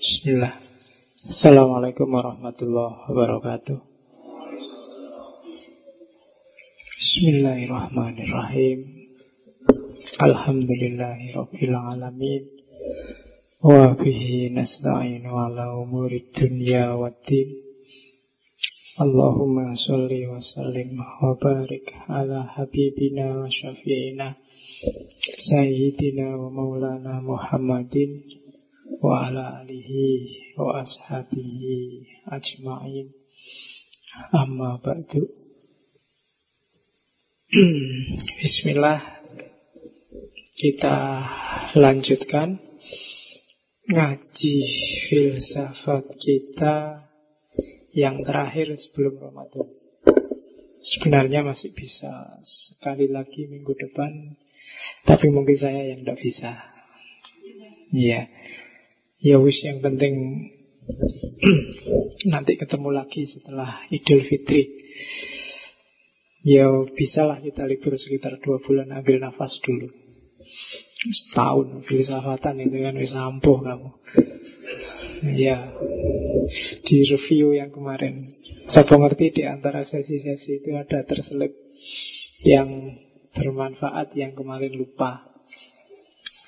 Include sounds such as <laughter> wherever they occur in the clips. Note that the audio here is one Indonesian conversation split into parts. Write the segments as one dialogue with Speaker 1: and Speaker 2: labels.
Speaker 1: Bismillah. Assalamualaikum warahmatullahi wabarakatuh. Bismillahirrahmanirrahim. Alhamdulillahi rabbil alamin. Wa bihi nasta'inu ala umuri dunya waddin. Allahumma salli wa sallim wa barik ala habibina wa syafi'ina Sayyidina wa maulana Muhammadin wa ala alihi wa ashabihi ajma'in amma ba'du Bismillah kita lanjutkan ngaji filsafat kita yang terakhir sebelum Ramadan. Sebenarnya masih bisa sekali lagi minggu depan, tapi mungkin saya yang tidak bisa. Iya. Ya wis yang penting <clears throat> nanti ketemu lagi setelah Idul Fitri. Ya bisalah kita libur sekitar dua bulan ambil nafas dulu. Setahun filsafatan itu kan bisa ampuh kamu. Ya di review yang kemarin saya ngerti di antara sesi-sesi itu ada terselip yang bermanfaat yang kemarin lupa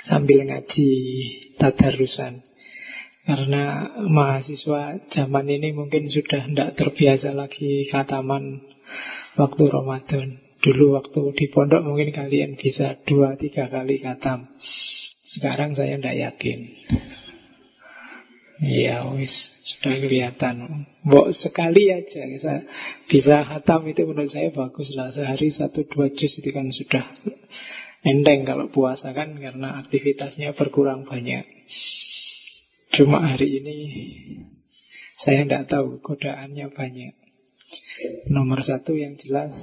Speaker 1: sambil ngaji tadarusan. Karena mahasiswa zaman ini mungkin sudah tidak terbiasa lagi khataman waktu Ramadan. Dulu waktu di pondok mungkin kalian bisa dua tiga kali khatam. Sekarang saya tidak yakin. Ya wis sudah kelihatan. Mbok sekali aja bisa bisa khatam itu menurut saya bagus lah. Sehari satu dua juz itu kan sudah enteng kalau puasa kan karena aktivitasnya berkurang banyak. Cuma hari ini saya tidak tahu godaannya banyak. Nomor satu yang jelas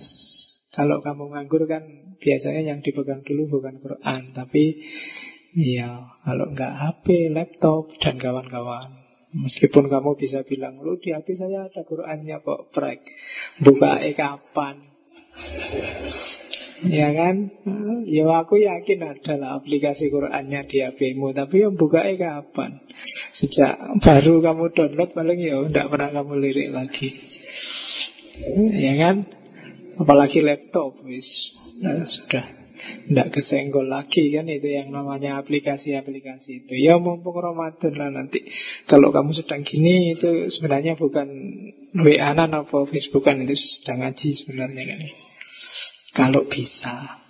Speaker 1: kalau kamu nganggur kan biasanya yang dipegang dulu bukan Quran tapi ya kalau nggak HP, laptop dan kawan-kawan. Meskipun kamu bisa bilang, lu di HP saya ada Qurannya kok, prek. Buka e kapan? Ya kan? Ya aku yakin adalah aplikasi Qurannya di HP-mu Tapi yang buka kapan? Sejak baru kamu download paling ya Tidak pernah kamu lirik lagi. Ya kan? Apalagi laptop wis. Nah, Sudah. Tidak kesenggol lagi kan? Itu yang namanya aplikasi-aplikasi itu. Ya mumpung Ramadan lah nanti. Kalau kamu sedang gini Itu sebenarnya bukan WA-an atau Facebookan Itu sedang ngaji sebenarnya kan kalau bisa.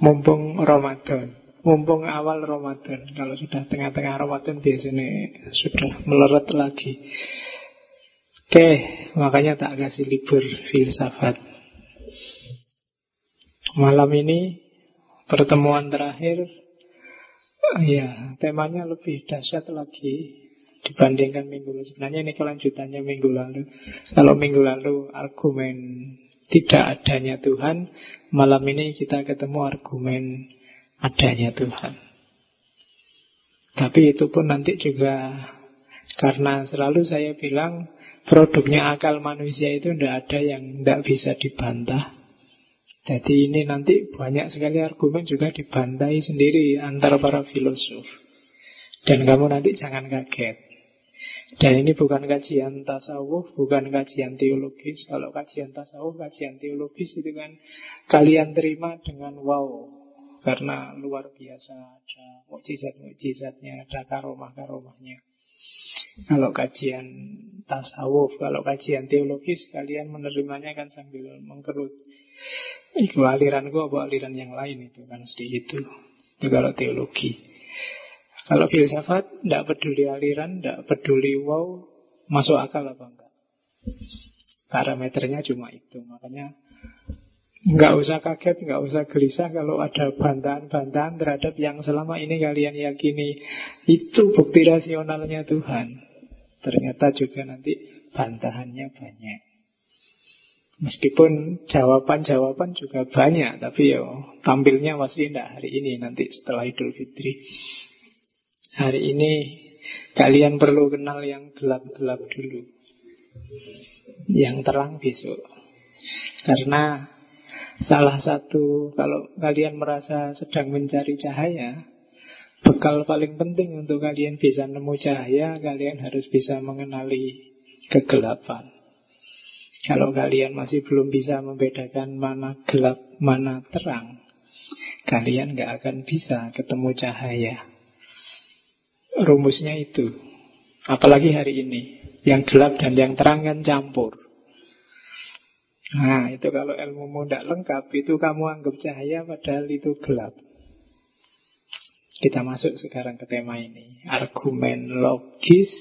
Speaker 1: Mumpung Ramadan. Mumpung awal Ramadan. Kalau sudah tengah-tengah Ramadan Biasanya sudah meleret lagi. Oke Makanya tak kasih libur filsafat. Malam ini Pertemuan terakhir. Ya temanya lebih dahsyat lagi Dibandingkan minggu lalu. Sebenarnya ini kelanjutannya minggu lalu. Kalau minggu lalu argumen tidak adanya Tuhan, malam ini kita ketemu argumen adanya Tuhan. Tapi itu pun nanti juga karena selalu saya bilang produknya akal manusia itu tidak ada yang tidak bisa dibantah. Jadi ini nanti banyak sekali argumen juga dibantai sendiri antara para filosof. Dan kamu nanti jangan kaget. Dan ini bukan kajian tasawuf, bukan kajian teologis. Kalau kajian tasawuf, kajian teologis itu kan kalian terima dengan wow. Karena luar biasa ada mukjizat-mukjizatnya, ada karomah-karomahnya. Kalau kajian tasawuf, kalau kajian teologis, kalian menerimanya kan sambil mengkerut. Itu aliran gua, apa aliran yang lain itu kan sedikit itu. Itu kalau teologi. Kalau filsafat, tidak peduli aliran, tidak peduli wow, masuk akal apa enggak. Parameternya cuma itu, makanya nggak usah kaget, nggak usah gelisah kalau ada bantahan-bantahan terhadap yang selama ini kalian yakini itu bukti rasionalnya Tuhan. Ternyata juga nanti bantahannya banyak. Meskipun jawaban-jawaban juga banyak, tapi ya tampilnya masih tidak hari ini, nanti setelah Idul Fitri. Hari ini kalian perlu kenal yang gelap-gelap dulu. Yang terang besok. Karena salah satu kalau kalian merasa sedang mencari cahaya, bekal paling penting untuk kalian bisa nemu cahaya, kalian harus bisa mengenali kegelapan. Kalau kalian masih belum bisa membedakan mana gelap, mana terang, kalian gak akan bisa ketemu cahaya. Rumusnya itu. Apalagi hari ini. Yang gelap dan yang terang kan campur. Nah, itu kalau ilmu tidak lengkap, itu kamu anggap cahaya padahal itu gelap. Kita masuk sekarang ke tema ini. Argumen logis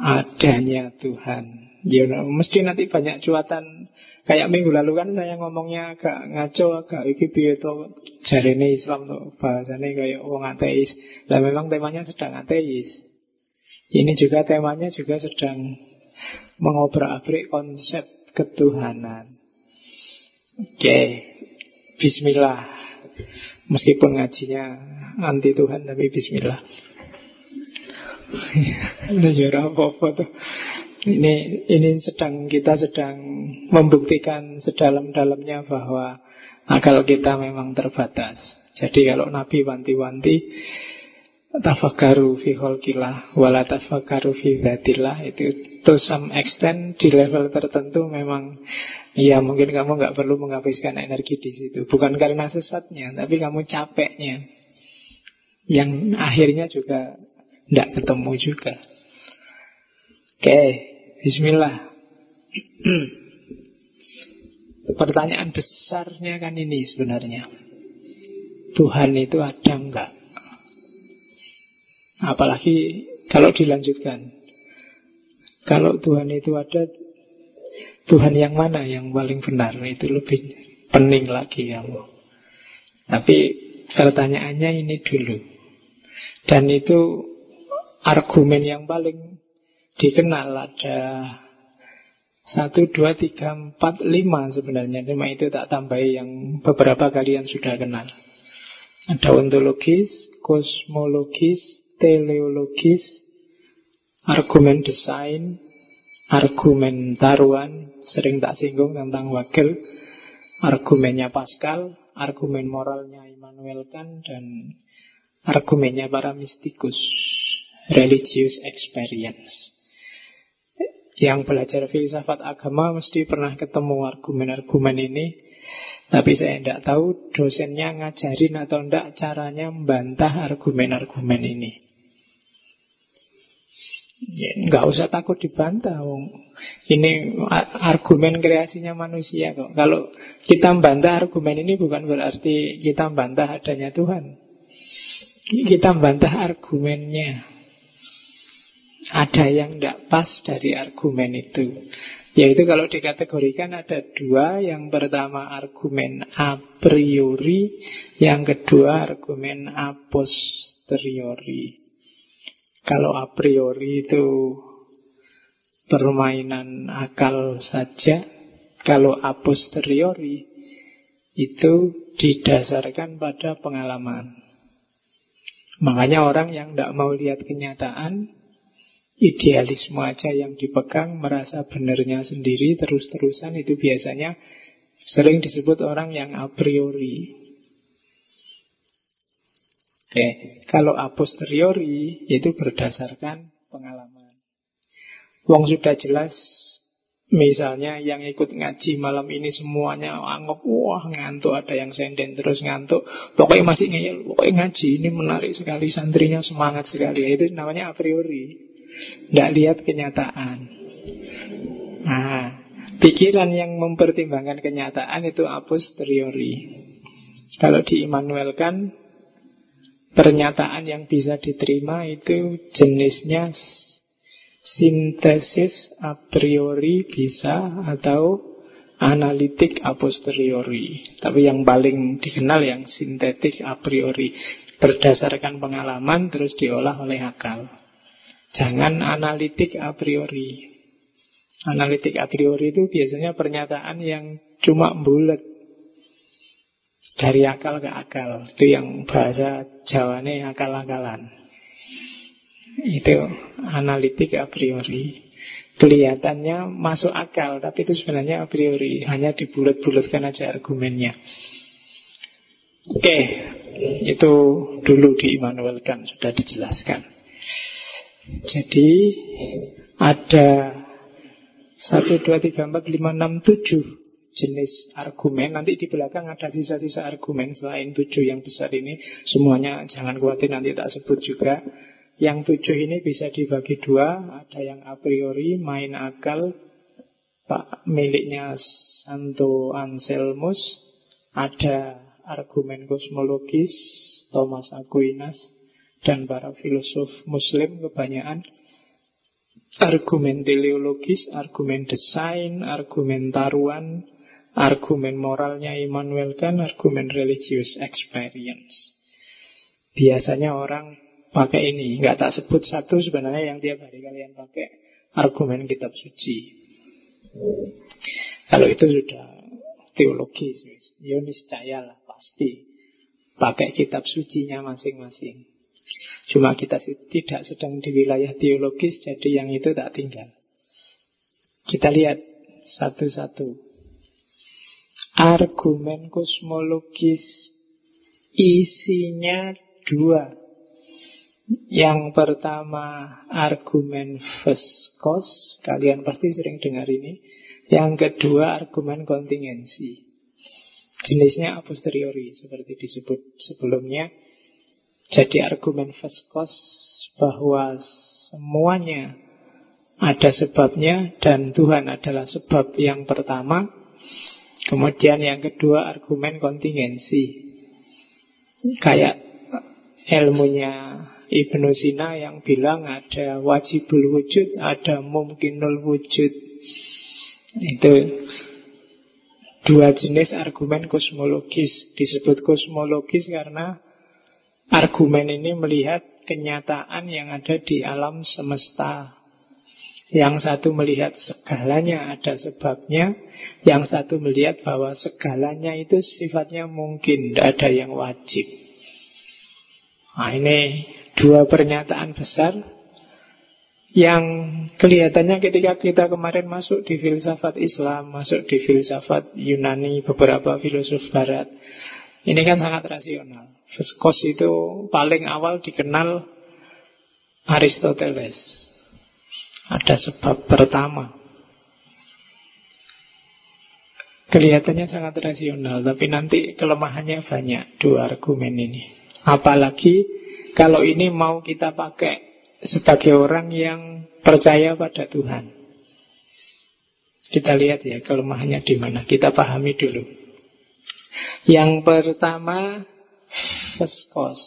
Speaker 1: adanya Tuhan. Ya, mesti nanti banyak cuatan. Kayak minggu lalu kan saya ngomongnya agak ngaco, agak iki piye to jarene Islam tuh bahasanya kayak orang ateis. Lah memang temanya sedang ateis. Ini juga temanya juga sedang mengobrak-abrik konsep ketuhanan. Oke, Bismillah. Meskipun ngajinya anti Tuhan tapi Bismillah. <laughs> Ini ya apa-apa tuh. Ini ini sedang kita sedang membuktikan sedalam-dalamnya bahwa akal kita memang terbatas. Jadi kalau Nabi wanti-wanti tafakaru fi khalqillah wala tafakaru fi dzatillah itu to some extent di level tertentu memang ya mungkin kamu nggak perlu menghabiskan energi di situ bukan karena sesatnya tapi kamu capeknya yang akhirnya juga tidak ketemu juga oke okay. Bismillah. <clears throat> Pertanyaan besarnya kan ini sebenarnya. Tuhan itu ada enggak? Apalagi kalau dilanjutkan. Kalau Tuhan itu ada, Tuhan yang mana yang paling benar? Itu lebih pening lagi kamu. Tapi pertanyaannya ini dulu. Dan itu argumen yang paling dikenal ada satu, dua, tiga, empat, lima sebenarnya. Lima itu tak tambahi yang beberapa kalian sudah kenal. Ada ontologis, kosmologis, teleologis Argumen desain Argumen taruhan Sering tak singgung tentang wakil Argumennya Pascal Argumen moralnya Immanuel Kant Dan argumennya para mistikus Religious experience yang belajar filsafat agama mesti pernah ketemu argumen-argumen ini. Tapi saya tidak tahu dosennya ngajarin atau tidak caranya membantah argumen-argumen ini. Ya, nggak usah takut dibantah. Ini argumen kreasinya manusia kok. Kalau kita membantah argumen ini bukan berarti kita membantah adanya Tuhan. Kita membantah argumennya ada yang tidak pas dari argumen itu. Yaitu kalau dikategorikan ada dua Yang pertama argumen a priori Yang kedua argumen a posteriori Kalau a priori itu Permainan akal saja Kalau a posteriori Itu didasarkan pada pengalaman Makanya orang yang tidak mau lihat kenyataan idealisme aja yang dipegang, merasa benernya sendiri terus-terusan itu biasanya sering disebut orang yang a priori. Oke, kalau a posteriori itu berdasarkan pengalaman. Wong sudah jelas Misalnya yang ikut ngaji malam ini semuanya anggap wah ngantuk ada yang senden terus ngantuk pokoknya masih ngeyel pokoknya ngaji ini menarik sekali santrinya semangat sekali itu namanya a priori tidak lihat kenyataan. Nah, pikiran yang mempertimbangkan kenyataan itu a posteriori. Kalau di pernyataan yang bisa diterima itu jenisnya sintesis a priori bisa atau analitik a posteriori. Tapi yang paling dikenal yang sintetik a priori berdasarkan pengalaman terus diolah oleh akal. Jangan analitik a priori. Analitik a priori itu biasanya pernyataan yang cuma bulat dari akal ke akal. Itu yang bahasa Jawane akal-akalan. Itu analitik a priori. Kelihatannya masuk akal, tapi itu sebenarnya a priori. Hanya dibulat-bulatkan aja argumennya. Oke, Itu dulu di Immanuel sudah dijelaskan. Jadi ada 1, 2, 3, 4, 5, 6, 7 jenis argumen. Nanti di belakang ada sisa-sisa argumen selain tujuh yang besar ini. Semuanya jangan khawatir nanti tak sebut juga. Yang tujuh ini bisa dibagi dua. Ada yang a priori, main akal, pak miliknya Santo Anselmus. Ada argumen kosmologis, Thomas Aquinas, dan para filosof muslim kebanyakan argumen teleologis, argumen desain, argumen taruhan, argumen moralnya Immanuel Kant, argumen religious experience. Biasanya orang pakai ini, nggak tak sebut satu sebenarnya yang tiap hari kalian pakai argumen kitab suci. Kalau itu sudah teologis, ya niscaya lah pasti pakai kitab sucinya masing-masing. Cuma kita tidak sedang di wilayah teologis, jadi yang itu tak tinggal. Kita lihat satu-satu. Argumen kosmologis isinya dua. Yang pertama argumen Veskos, kalian pasti sering dengar ini. Yang kedua argumen kontingensi. Jenisnya a posteriori, seperti disebut sebelumnya. Jadi argumen Veskos bahwa semuanya ada sebabnya dan Tuhan adalah sebab yang pertama. Kemudian yang kedua argumen kontingensi. Kayak ilmunya Ibnu Sina yang bilang ada wajibul wujud, ada mungkinul wujud. Itu dua jenis argumen kosmologis. Disebut kosmologis karena Argumen ini melihat kenyataan yang ada di alam semesta. Yang satu melihat segalanya ada sebabnya, yang satu melihat bahwa segalanya itu sifatnya mungkin, tidak ada yang wajib. Nah ini dua pernyataan besar yang kelihatannya ketika kita kemarin masuk di filsafat Islam, masuk di filsafat Yunani, beberapa filosof Barat, ini kan sangat rasional. Veskos itu paling awal dikenal Aristoteles. Ada sebab pertama. Kelihatannya sangat rasional, tapi nanti kelemahannya banyak dua argumen ini. Apalagi kalau ini mau kita pakai sebagai orang yang percaya pada Tuhan. Kita lihat ya kelemahannya di mana. Kita pahami dulu. Yang pertama Veskos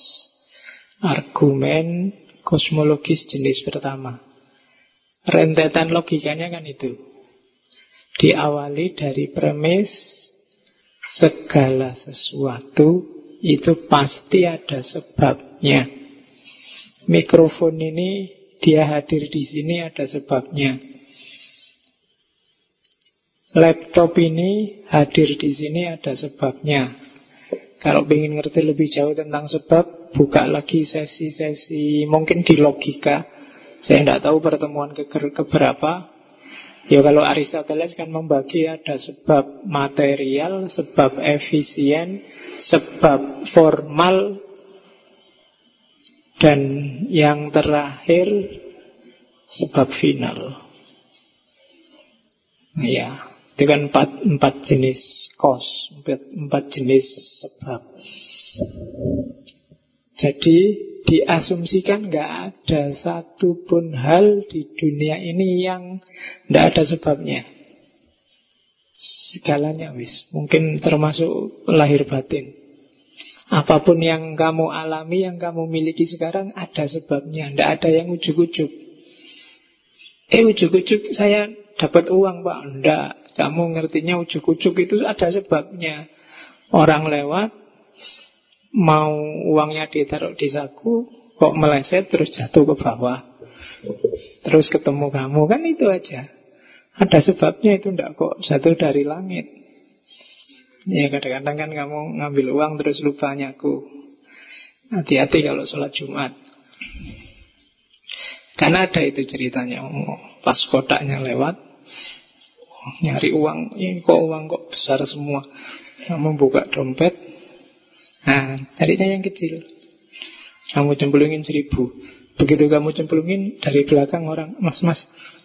Speaker 1: Argumen kosmologis jenis pertama. Rentetan logikanya kan itu. Diawali dari premis Segala sesuatu Itu pasti ada sebabnya. Mikrofon ini Dia hadir di sini ada sebabnya Laptop ini hadir di sini ada sebabnya. Kalau ingin ngerti lebih jauh tentang sebab, buka lagi sesi-sesi mungkin di logika. Saya tidak tahu pertemuan ke keberapa. Ya kalau Aristoteles kan membagi ada sebab material, sebab efisien, sebab formal, dan yang terakhir sebab final. Ya, dengan empat, empat jenis kos, empat, empat jenis sebab. Jadi diasumsikan nggak ada satupun hal di dunia ini yang nggak ada sebabnya. Segalanya wis, mungkin termasuk lahir batin. Apa pun yang kamu alami, yang kamu miliki sekarang ada sebabnya. Tidak ada yang ujuk-ujuk. Eh ujuk-ujuk saya dapat uang pak. Tidak. Kamu ngertinya ujuk-ujuk itu ada sebabnya. Orang lewat, mau uangnya ditaruh di saku, kok meleset terus jatuh ke bawah. Terus ketemu kamu, kan itu aja. Ada sebabnya itu ndak kok jatuh dari langit. Ya kadang-kadang kan kamu ngambil uang terus lupa nyaku. Hati-hati kalau sholat Jumat. Karena ada itu ceritanya. Pas kotaknya lewat, nyari uang ini kok uang kok besar semua kamu buka dompet Nah, carinya yang kecil. Kamu cemplungin seribu. Begitu kamu cemplungin dari belakang orang, mas, mas,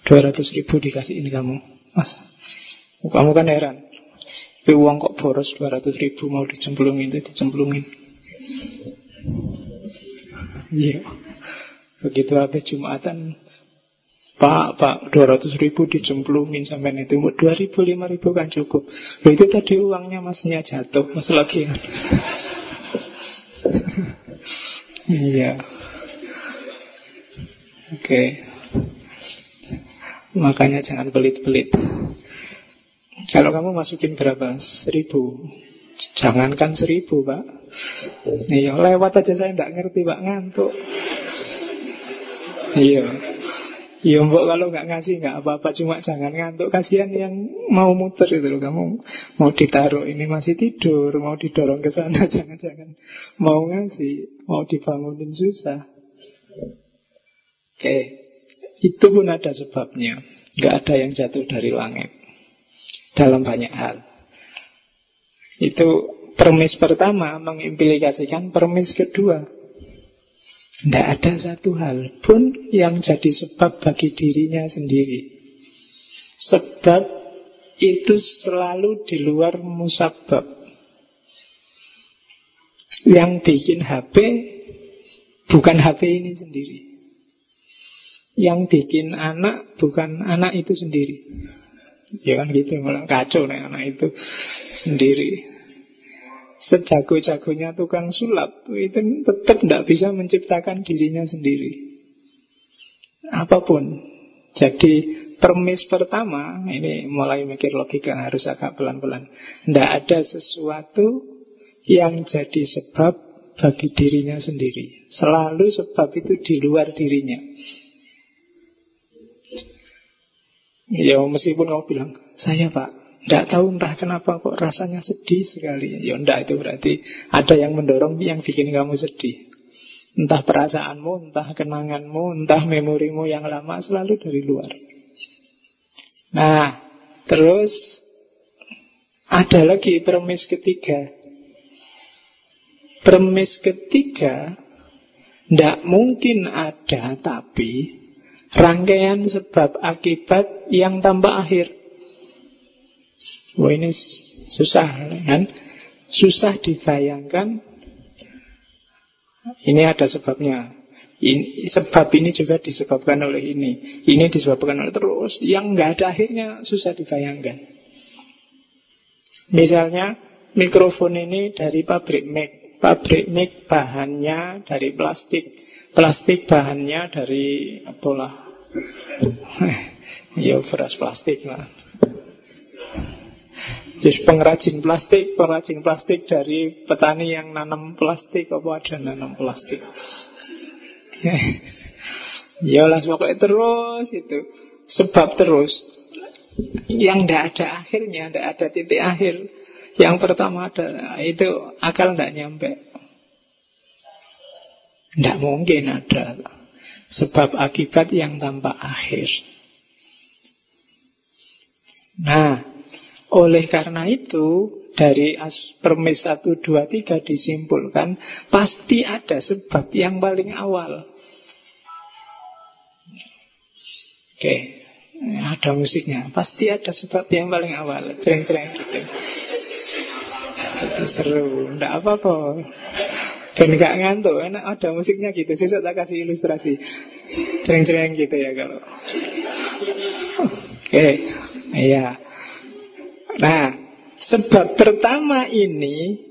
Speaker 1: dua ratus ribu dikasih ini kamu. Mas, kamu kan heran. Itu uang kok boros dua ratus ribu mau dicemplungin, itu dicemplungin. Iya. Begitu habis Jumatan, Pak, Pak, 200 ribu dicemplungin sampai itu. 2 ribu, 5 ribu kan cukup. Loh itu tadi uangnya masnya jatuh, mas lagi. iya. Oke. Okay. Makanya jangan pelit-pelit. Kalau kamu masukin berapa? Seribu. Jangankan seribu, Pak. Iya, lewat aja saya tidak ngerti, Pak. Ngantuk. Iya. Ya mbok kalau nggak ngasih nggak apa-apa. Cuma jangan ngantuk. Kasihan yang mau muter itu loh. Kamu mau ditaruh ini masih tidur Mau didorong ke sana <laughs> Jangan-jangan mau ngasih Mau dibangunin susah. Oke Itu pun ada sebabnya. Nggak ada yang jatuh dari langit. Dalam banyak hal. Itu permis pertama Mengimplikasikan permis kedua tidak ada satu hal pun yang jadi sebab bagi dirinya sendiri. Sebab itu selalu di luar musabab. Yang bikin HP bukan HP ini sendiri. Yang bikin anak bukan anak itu sendiri. Ya kan gitu, malah kacau nih anak itu sendiri. Sejago-jagonya tukang sulap Itu tetap tidak bisa menciptakan dirinya sendiri. Apa pun. Jadi permis pertama Ini mulai mikir logika Harus agak pelan-pelan. Tidak ada sesuatu Yang jadi sebab Bagi dirinya sendiri. Selalu sebab itu di luar dirinya. Ya meskipun kamu bilang Saya pak tidak tahu entah kenapa kok rasanya sedih sekali. Ya enggak itu berarti ada yang mendorong yang bikin kamu sedih. Entah perasaanmu, entah kenanganmu, entah memorimu yang lama selalu dari luar. Nah, terus ada lagi permis ketiga. Permis ketiga tidak mungkin ada tapi rangkaian sebab akibat yang tambah akhir. Wah ini susah kan? Susah dibayangkan. Ini ada sebabnya. Ini, sebab ini juga disebabkan oleh ini. Ini disebabkan oleh terus. Yang nggak ada akhirnya susah dibayangkan. Misalnya mikrofon ini dari pabrik mic. Pabrik mic bahannya dari plastik. Plastik bahannya dari apalah. <laughs> ya beras plastik lah. Jadi pengrajin plastik, pengrajin plastik dari petani yang nanam plastik apa ada nanam plastik. <laughs> ya langsung pokoknya terus itu sebab terus yang tidak ada akhirnya, tidak ada titik akhir. Yang pertama ada itu akal tidak nyampe. Tidak mungkin ada sebab akibat yang tanpa akhir. Nah, oleh karena itu, dari permis 1, 2, 3 disimpulkan, pasti ada sebab yang paling awal. Oke, ada musiknya. Pasti ada sebab yang paling awal. Cereng-cereng gitu. Itu seru, tidak apa-apa. Dan gak ngantuk, enak ada musiknya gitu. Saya tak kasih ilustrasi. Cereng-cereng gitu ya kalau. Oke, iya. Nah, sebab pertama ini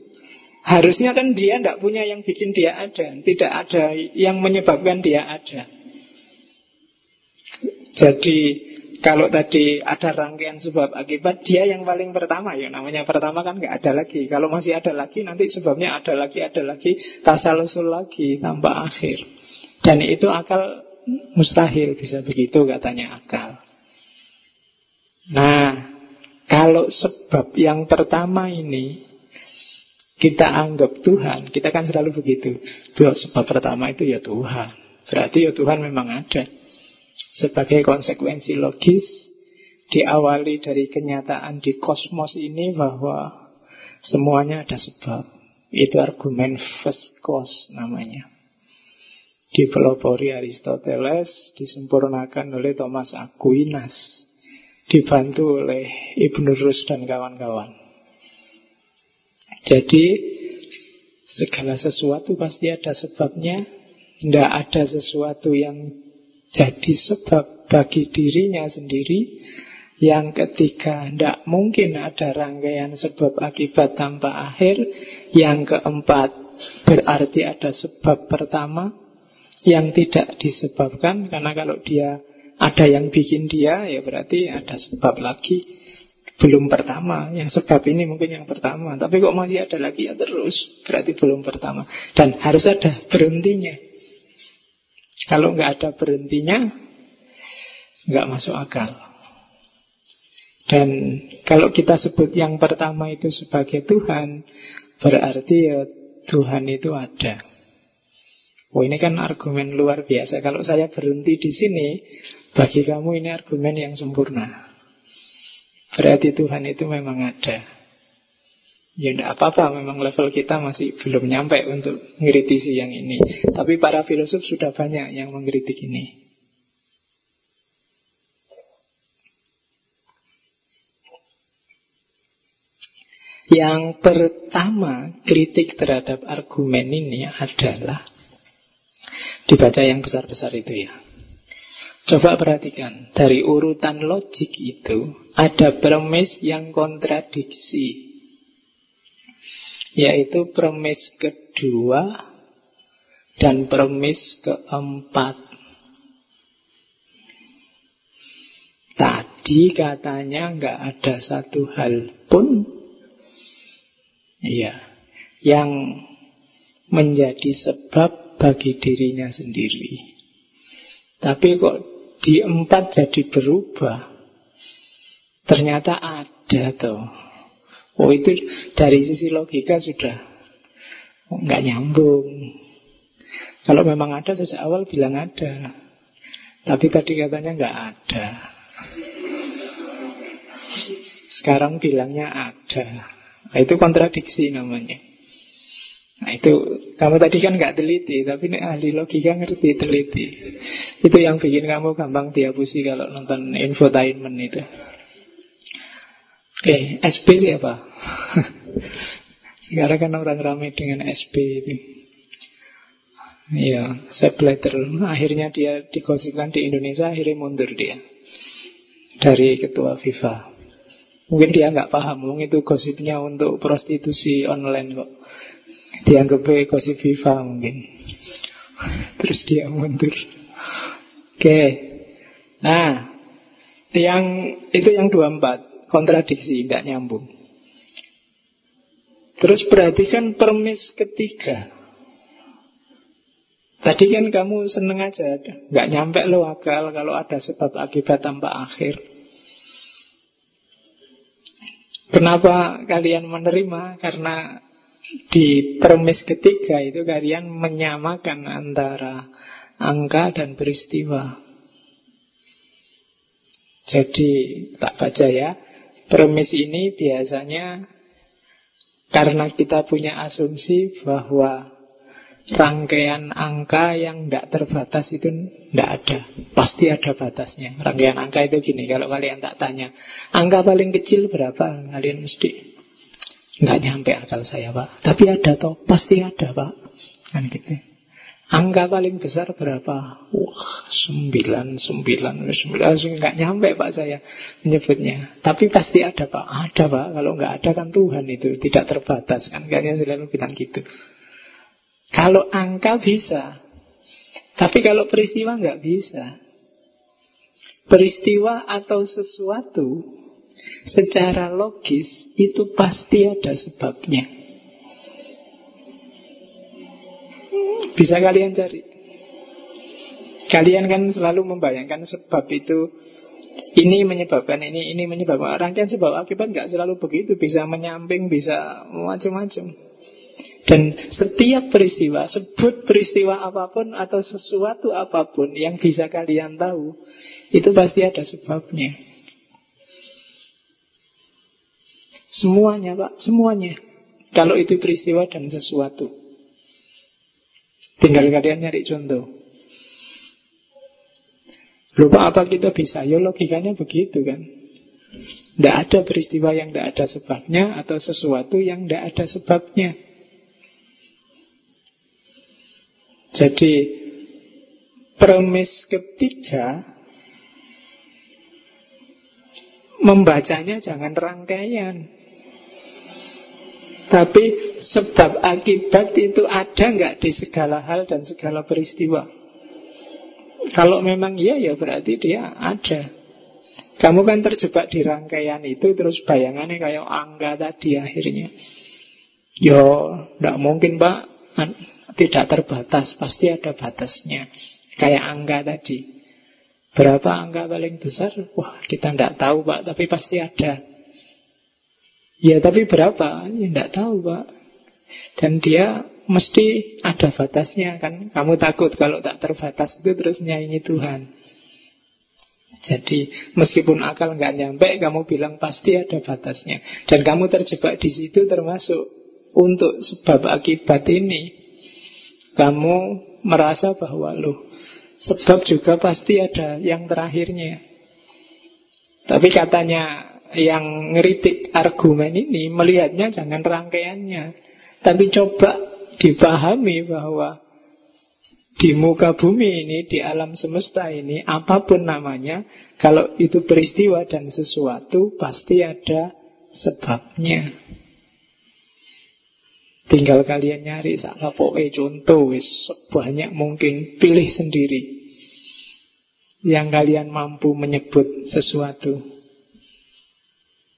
Speaker 1: harusnya kan dia tidak punya yang bikin dia ada, tidak ada yang menyebabkan dia ada. Jadi kalau tadi ada rangkaian sebab akibat Dia yang paling pertama. Ya Namanya pertama kan nggak ada lagi. Kalau masih ada lagi nanti sebabnya ada lagi Ada lagi tasalusul lagi Tanpa akhir. Dan itu akal mustahil bisa begitu katanya akal. Nah kalau sebab yang pertama ini kita anggap Tuhan, kita kan selalu begitu. Tuh, sebab pertama itu ya Tuhan. Berarti ya Tuhan memang ada. Sebagai konsekuensi logis, diawali dari kenyataan di kosmos ini bahwa semuanya ada sebab. Itu argumen first cause namanya. Dipelopori Aristoteles, disempurnakan oleh Thomas Aquinas, dibantu oleh Ibn Rus dan kawan-kawan. Jadi segala sesuatu pasti ada sebabnya, tidak ada sesuatu yang jadi sebab bagi dirinya sendiri. Yang ketiga, tidak mungkin ada rangkaian sebab akibat tanpa akhir. Yang keempat, berarti ada sebab pertama yang tidak disebabkan. Karena kalau dia ada yang bikin dia, ya berarti ada sebab lagi. Belum pertama, yang sebab ini mungkin yang pertama Tapi kok masih ada lagi ya terus Berarti belum pertama Dan harus ada berhentinya kalau nggak ada berhentinya, nggak masuk akal. Dan kalau kita sebut yang pertama itu sebagai Tuhan, berarti ya Tuhan itu ada. Oh ini kan argumen luar biasa. Kalau saya berhenti di sini, bagi kamu ini argumen yang sempurna. Berarti Tuhan itu memang ada. Ya tidak apa-apa, memang level kita masih belum nyampe untuk mengkritisi yang ini. Tapi para filosof sudah banyak yang mengkritik ini. Yang pertama kritik terhadap argumen ini adalah dibaca yang besar-besar itu ya. Coba perhatikan, dari urutan logik itu ada premis yang kontradiksi yaitu premis kedua dan premis keempat. Tadi katanya nggak ada satu hal pun ya, yang menjadi sebab bagi dirinya sendiri. Tapi kok di empat jadi berubah? Ternyata ada tuh Oh itu dari sisi logika sudah nggak nyambung. Kalau memang ada sejak awal bilang ada, tapi tadi katanya nggak ada. Sekarang bilangnya ada. Nah, itu kontradiksi namanya. Nah itu kamu tadi kan nggak teliti, tapi ini ahli logika ngerti teliti. Itu yang bikin kamu gampang diapusi kalau nonton infotainment itu. Oke, okay, SB siapa? <laughs> Sekarang kan orang ramai dengan SB itu. Ya, Sepp Blatter. Akhirnya dia digosipkan di Indonesia, akhirnya mundur dia dari ketua FIFA. Mungkin dia nggak paham, mungkin itu gosipnya untuk prostitusi online kok. Dianggap gosip FIFA mungkin. Terus dia mundur. Oke. Nah, yang itu yang 24 kontradiksi, tidak nyambung. Terus perhatikan permis ketiga. Tadi kan kamu seneng aja, nggak nyampe lo akal kalau ada sebab akibat tanpa akhir. Kenapa kalian menerima? Karena di permis ketiga itu kalian menyamakan antara angka dan peristiwa. Jadi tak baca ya. Premis ini biasanya karena kita punya asumsi bahwa rangkaian angka yang tidak terbatas itu tidak ada. Pasti ada batasnya. Rangkaian angka itu gini, kalau kalian tak tanya, angka paling kecil berapa? Kalian mesti nggak nyampe akal saya pak. Tapi ada toh, pasti ada pak. Kan gitu. Angka paling besar berapa? Wah, sembilan, sembilan, sembilan, nggak nyampe pak saya menyebutnya. Tapi pasti ada pak, ada pak. Kalau nggak ada kan Tuhan itu tidak terbatas kan. Kalian selalu bilang gitu. Kalau angka bisa, tapi kalau peristiwa nggak bisa. Peristiwa atau sesuatu secara logis itu pasti ada sebabnya. Bisa kalian cari. Kalian kan selalu membayangkan sebab itu ini menyebabkan ini, ini menyebabkan rangkaian sebab akibat nggak selalu begitu, bisa menyamping, bisa macam-macam. Dan setiap peristiwa, sebut peristiwa apa pun atau sesuatu apa pun yang bisa kalian tahu, itu pasti ada sebabnya. Semuanya, Pak, semuanya. Kalau itu peristiwa dan sesuatu. Tinggal kalian nyari contoh. Lupa apa kita bisa? Ya logikanya begitu kan. Tidak ada peristiwa yang tidak ada sebabnya Atau sesuatu yang tidak ada sebabnya Jadi Premis ketiga Membacanya jangan rangkaian Tapi sebab akibat itu ada nggak di segala hal dan segala peristiwa Kalau memang iya ya berarti dia ada Kamu kan terjebak di rangkaian itu Terus bayangannya kayak angka tadi akhirnya Yo, tidak mungkin pak Tidak terbatas, pasti ada batasnya Kayak angka tadi. Berapa angka paling besar? Wah, kita tidak tahu, Pak, tapi pasti ada. Ya, tapi berapa? Ya, tidak tahu, Pak. Dan dia mesti ada batasnya kan. Kamu takut kalau tak terbatas itu terus nyanyi Tuhan. Jadi meskipun akal nggak nyampe, kamu bilang pasti ada batasnya. Dan kamu terjebak di situ termasuk untuk sebab akibat ini. Kamu merasa bahwa loh Sebab juga pasti ada yang terakhirnya. Tapi katanya yang ngeritik argumen ini melihatnya jangan rangkaiannya. Tapi coba dipahami bahwa di muka bumi ini, di alam semesta ini, apa pun namanya, kalau itu peristiwa dan sesuatu, pasti ada sebabnya. Tinggal kalian nyari salah poe contoh wis sebanyak mungkin pilih sendiri yang kalian mampu menyebut sesuatu.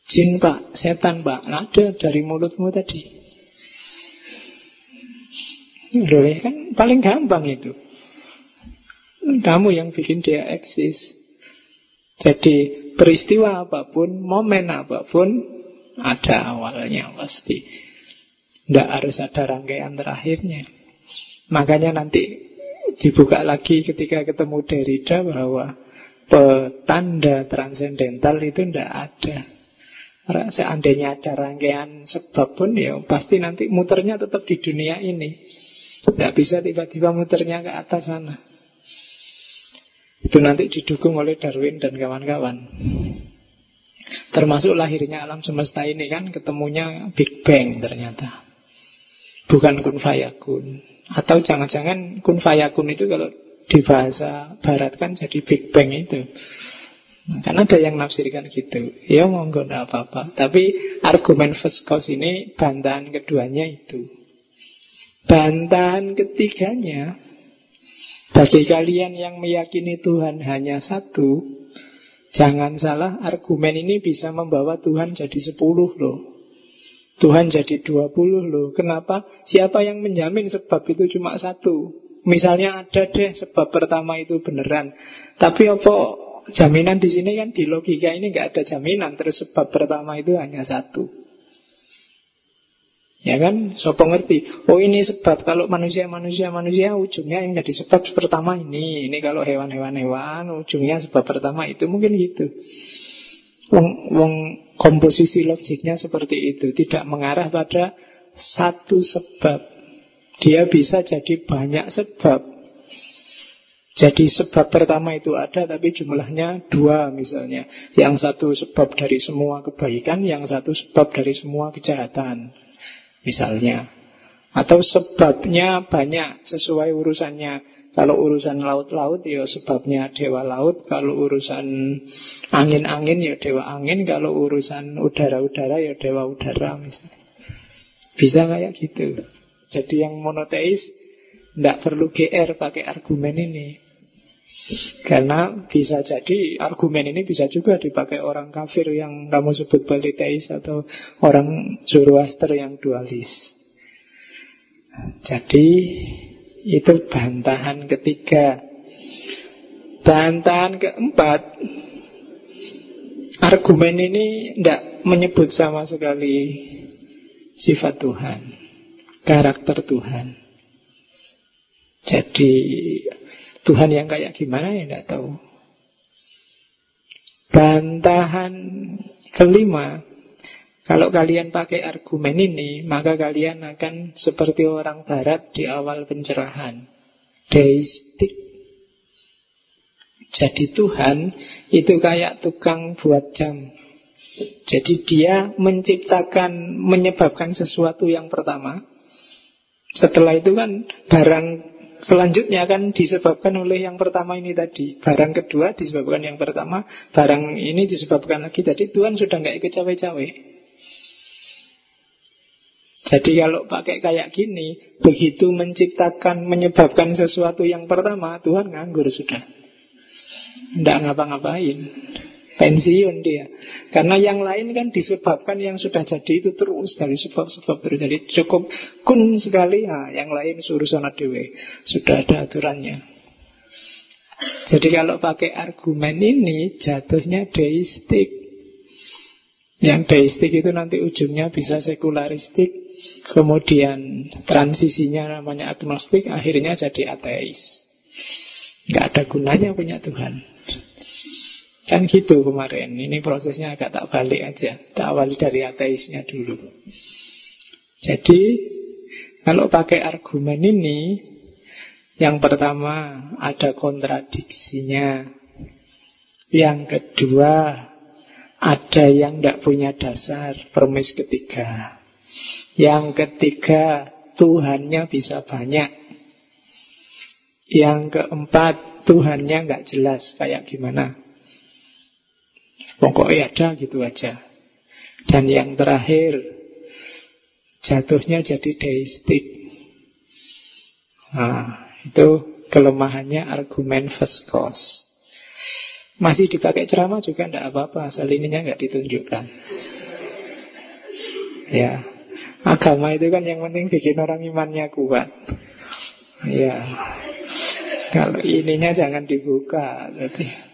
Speaker 1: Jin pak, setan pak, ada dari mulutmu tadi. Loh, ya kan paling gampang itu. Kamu yang bikin dia eksis. Jadi peristiwa apa pun, momen apa pun, ada awalnya pasti. Tidak harus ada rangkaian terakhirnya. Makanya nanti dibuka lagi ketika ketemu Derrida bahwa petanda transendental itu tidak ada. Seandainya ada rangkaian sebab pun ya pasti nanti muternya tetap di dunia ini. Tidak bisa tiba-tiba muternya ke atas sana. Itu nanti didukung oleh Darwin dan kawan-kawan. Termasuk lahirnya alam semesta ini kan ketemunya Big Bang ternyata. Bukan kun fayakun Atau jangan-jangan kun fayakun itu kalau di bahasa barat kan jadi Big Bang itu Kan ada yang nafsirkan gitu Ya monggo gak apa-apa Tapi argumen first cause ini Bantahan keduanya itu Bantahan ketiganya Bagi kalian yang meyakini Tuhan hanya satu Jangan salah argumen ini bisa membawa Tuhan jadi sepuluh loh Tuhan jadi 20 loh. Kenapa? Siapa yang menjamin sebab itu cuma satu? Misalnya ada deh sebab pertama itu beneran. Tapi apa jaminan di sini kan di logika ini nggak ada jaminan. Terus sebab pertama itu hanya satu. Ya kan, sopo ngerti Oh ini sebab, kalau manusia-manusia-manusia Ujungnya yang jadi sebab pertama ini Ini kalau hewan-hewan-hewan Ujungnya sebab pertama itu mungkin gitu Wong, wong komposisi logiknya seperti itu, tidak mengarah pada satu sebab. Dia bisa jadi banyak sebab. Jadi sebab pertama itu ada tapi jumlahnya dua misalnya. Yang satu sebab dari semua kebaikan, yang satu sebab dari semua kejahatan. Misalnya. Atau sebabnya banyak sesuai urusannya. Kalau urusan laut-laut ya sebabnya dewa laut Kalau urusan angin-angin ya dewa angin Kalau urusan udara-udara ya dewa udara misalnya Bisa kayak gitu Jadi yang monoteis Tidak perlu GR pakai argumen ini Karena bisa jadi argumen ini bisa juga dipakai orang kafir yang kamu sebut politeis Atau orang Zoroaster yang dualis Jadi itu bantahan ketiga. Bantahan keempat, argumen ini tidak menyebut sama sekali sifat Tuhan, karakter Tuhan. Jadi Tuhan yang kayak gimana ya tidak tahu. Bantahan kelima, Kalau kalian pakai argumen ini, maka kalian akan seperti orang barat di awal pencerahan. Deistik. Jadi Tuhan itu kayak tukang buat jam. Jadi dia menciptakan, menyebabkan sesuatu yang pertama. Setelah itu kan barang Selanjutnya akan disebabkan oleh yang pertama ini tadi. Barang kedua disebabkan yang pertama Barang ini disebabkan lagi Jadi Tuhan sudah nggak ikut cawe-cawe. Jadi kalau pakai kayak gini Begitu menciptakan Menyebabkan sesuatu yang pertama Tuhan nganggur sudah. Tidak ngapa-ngapain pensiun dia. Karena yang lain kan disebabkan yang sudah jadi itu terus dari sebab-sebab terus. Jadi cukup kun sekali, nah, yang lain suruh sana dewe. Sudah ada aturannya. Jadi kalau pakai argumen ini jatuhnya deistik. Yang deistik itu nanti ujungnya bisa sekularistik, kemudian transisinya namanya agnostik, akhirnya jadi ateis. Gak ada gunanya punya Tuhan. Kan gitu kemarin. Ini prosesnya agak tak balik aja. Tak awali dari ateisnya dulu. Jadi, kalau pakai argumen ini, yang pertama ada kontradiksinya. Yang kedua, ada yang tidak punya dasar, permis ketiga. Yang ketiga, Tuhannya bisa banyak. Yang keempat, Tuhannya nggak jelas kayak gimana. Pokoknya ada gitu aja. Dan yang terakhir, jatuhnya jadi deistik. Nah, itu kelemahannya argumen first cause. Masih dipakai ceramah juga tidak apa-apa, asal ininya nggak ditunjukkan. Ya, agama itu kan yang penting bikin orang imannya kuat. Ya, kalau ininya jangan dibuka. Jadi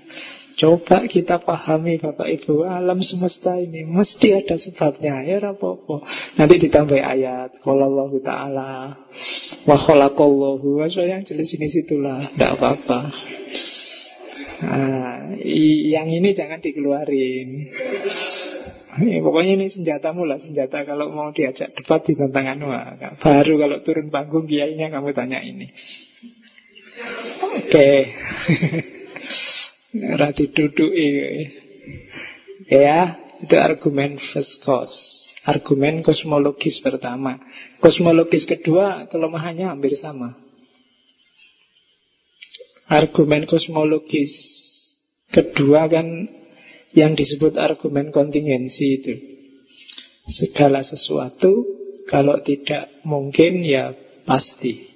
Speaker 1: Coba kita pahami Bapak Ibu Alam semesta ini Mesti ada sebabnya. Ya apa-apa Nanti ditambah ayat. Kalau Allah Ta'ala Wa kholakallahu yang jelas ini situlah. Tidak apa-apa. Nah, Yang ini jangan dikeluarin. Ya, pokoknya ini senjatamu lah senjata kalau mau diajak debat di tantangan wah, baru kalau turun panggung kiainya kamu tanya ini. Oke. Okay. <laughs> Rati duduk Ya, itu argumen first cause. Argumen kosmologis pertama. Kosmologis kedua kelemahannya hampir sama. Argumen kosmologis kedua kan yang disebut argumen kontingensi itu. Segala sesuatu kalau tidak mungkin ya pasti.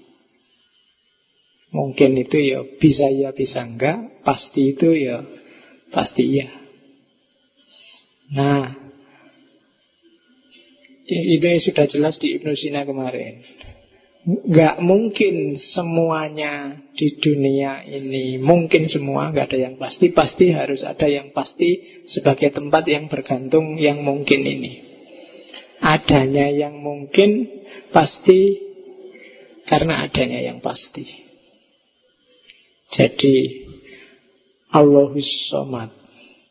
Speaker 1: Mungkin itu ya bisa ya bisa enggak. Pasti itu ya pasti iya. Nah Itu yang sudah jelas di Ibnu Sina kemarin. Enggak mungkin semuanya di dunia ini Mungkin semua enggak ada yang pasti Pasti harus ada yang pasti Sebagai tempat yang bergantung yang mungkin ini. Adanya yang mungkin Pasti Karena adanya yang pasti jadi Allahus Somad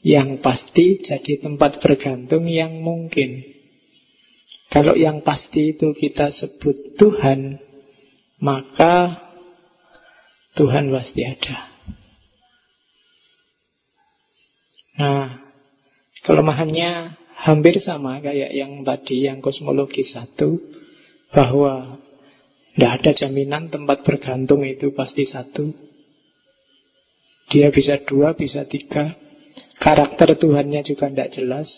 Speaker 1: Yang pasti jadi tempat bergantung yang mungkin. Kalau yang pasti itu kita sebut Tuhan Maka Tuhan pasti ada. Nah Kelemahannya hampir sama kayak yang tadi Yang kosmologi satu Bahwa tidak ada jaminan tempat bergantung itu pasti satu dia bisa dua, bisa tiga. Karakter Tuhannya juga tidak jelas.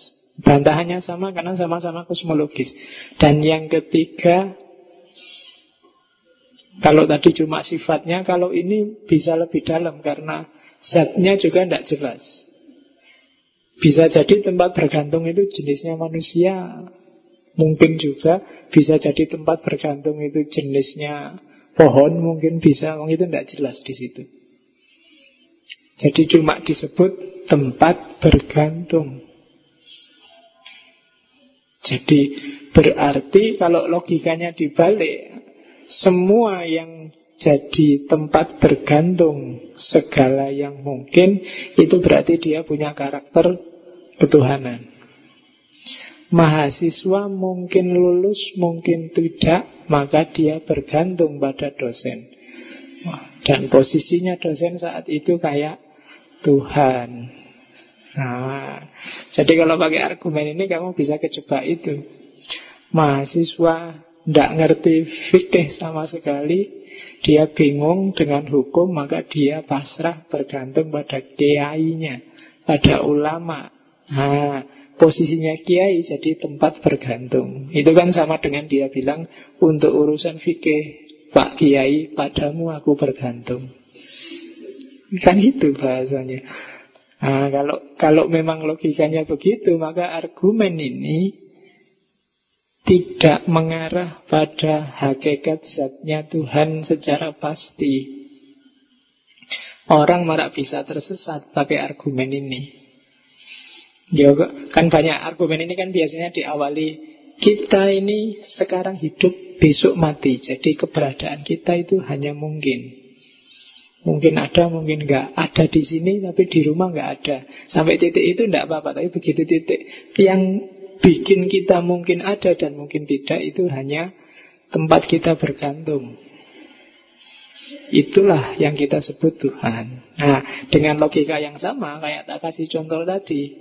Speaker 1: Bantahannya sama karena sama-sama kosmologis. Dan yang ketiga, kalau tadi cuma sifatnya, kalau ini bisa lebih dalam karena zatnya juga tidak jelas. Bisa jadi tempat bergantung itu jenisnya manusia, mungkin juga bisa jadi tempat bergantung itu jenisnya pohon, mungkin bisa, mungkin itu tidak jelas di situ. Jadi cuma disebut tempat bergantung. Jadi berarti kalau logikanya dibalik, semua yang jadi tempat bergantung segala yang mungkin itu berarti dia punya karakter ketuhanan. Mahasiswa mungkin lulus, mungkin tidak, maka dia bergantung pada dosen. Dan posisinya dosen saat itu kayak Tuhan. Nah, jadi kalau pakai argumen ini kamu bisa kejebak itu. Mahasiswa tidak ngerti fikih sama sekali, dia bingung dengan hukum, maka dia pasrah bergantung pada kiainya, pada ulama. Nah, posisinya kiai jadi tempat bergantung. Itu kan sama dengan dia bilang untuk urusan fikih Pak Kiai padamu aku bergantung. Kan itu bahasanya. Nah, kalau kalau memang logikanya begitu, maka argumen ini tidak mengarah pada hakikat zatnya Tuhan secara pasti. Orang marak bisa tersesat pakai argumen ini. Ya, kan banyak argumen ini kan biasanya diawali kita ini sekarang hidup, besok mati. Jadi keberadaan kita itu hanya mungkin. Mungkin ada, mungkin enggak. Ada di sini, tapi di rumah enggak ada. Sampai titik itu enggak apa-apa. Tapi begitu titik yang bikin kita mungkin ada dan mungkin tidak, itu hanya tempat kita bergantung. Itulah yang kita sebut Tuhan. Nah, dengan logika yang sama, kayak tak kasih contoh tadi,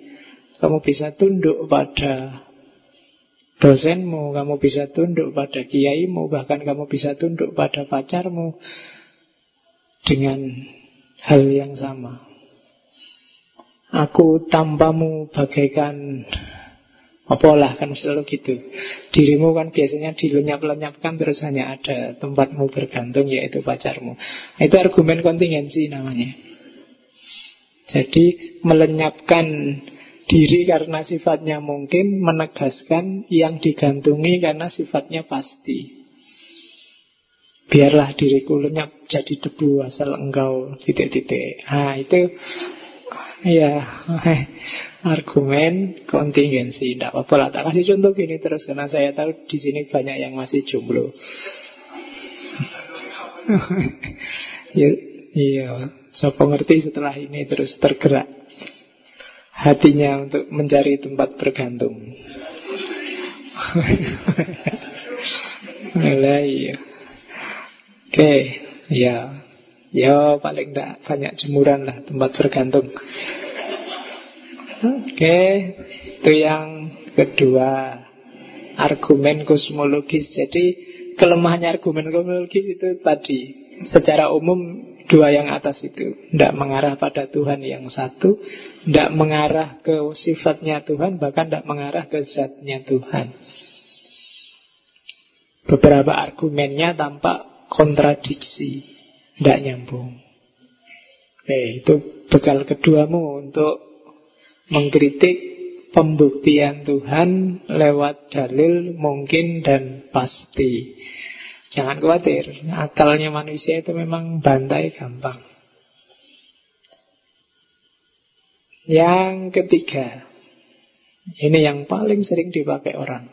Speaker 1: kamu bisa tunduk pada dosenmu, kamu bisa tunduk pada kiaimu, bahkan kamu bisa tunduk pada pacarmu dengan hal yang sama. Aku tanpamu bagaikan apalah kan selalu gitu. Dirimu kan biasanya dilenyap-lenyapkan terus hanya ada tempatmu bergantung yaitu pacarmu. Itu argumen kontingensi namanya. Jadi melenyapkan diri karena sifatnya mungkin menegaskan yang digantungi karena sifatnya pasti. Biarlah diriku lenyap jadi debu asal engkau titik-titik. Nah itu ya argumen kontingensi. Tidak apa-apa lah. Tak kasih contoh gini terus karena saya tahu di sini banyak yang masih jomblo. <laughs> ya, iya, saya pengerti setelah ini terus tergerak hatinya untuk mencari tempat bergantung. <laughs> Mulai. Oke, ya. Ya paling tidak banyak jemuran lah tempat bergantung. Oke, itu yang kedua. Argumen kosmologis. Jadi kelemahannya argumen kosmologis itu tadi secara umum Dua yang atas itu Tidak mengarah pada Tuhan yang satu Tidak mengarah ke sifatnya Tuhan Bahkan tidak mengarah ke zatnya Tuhan Beberapa argumennya tampak kontradiksi Tidak nyambung Oke, itu bekal keduamu untuk mengkritik pembuktian Tuhan lewat dalil mungkin dan pasti. Jangan khawatir, akalnya manusia itu memang bantai gampang. Yang ketiga, ini yang paling sering dipakai orang.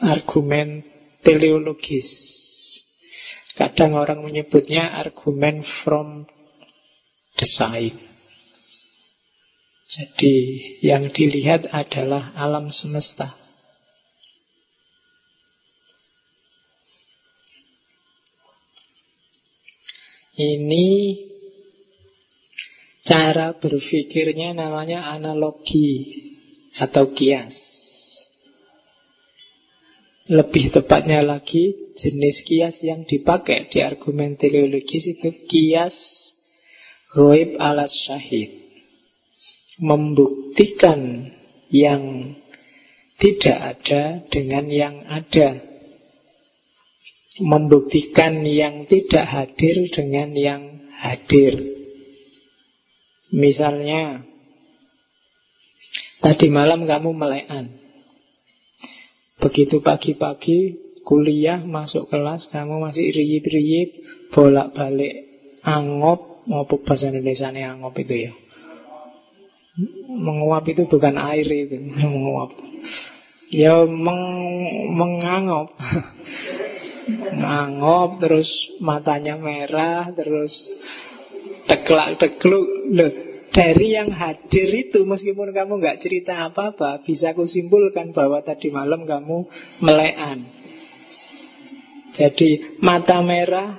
Speaker 1: Argumen teleologis. Kadang orang menyebutnya argumen from side. Jadi yang dilihat adalah alam semesta. Ini cara berpikirnya namanya analogi atau kias. Lebih tepatnya lagi, jenis kias yang dipakai di argumen teleologis itu kias goib alas syahid. Membuktikan yang tidak ada dengan yang ada membuktikan yang tidak hadir dengan yang hadir. Misalnya, tadi malam kamu melekan. Begitu pagi-pagi kuliah masuk kelas kamu masih riyip-riyip bolak-balik angop. Maupun bahasa Indonesia ini angop itu ya. Menguap itu bukan air itu <laughs> menguap. Ya meng, mengangop. <laughs> Ngangop terus matanya merah terus teklak tekluk dari yang hadir itu meskipun kamu nggak cerita apa-apa, bisa aku simpulkan bahwa tadi malam kamu melean. Jadi mata merah,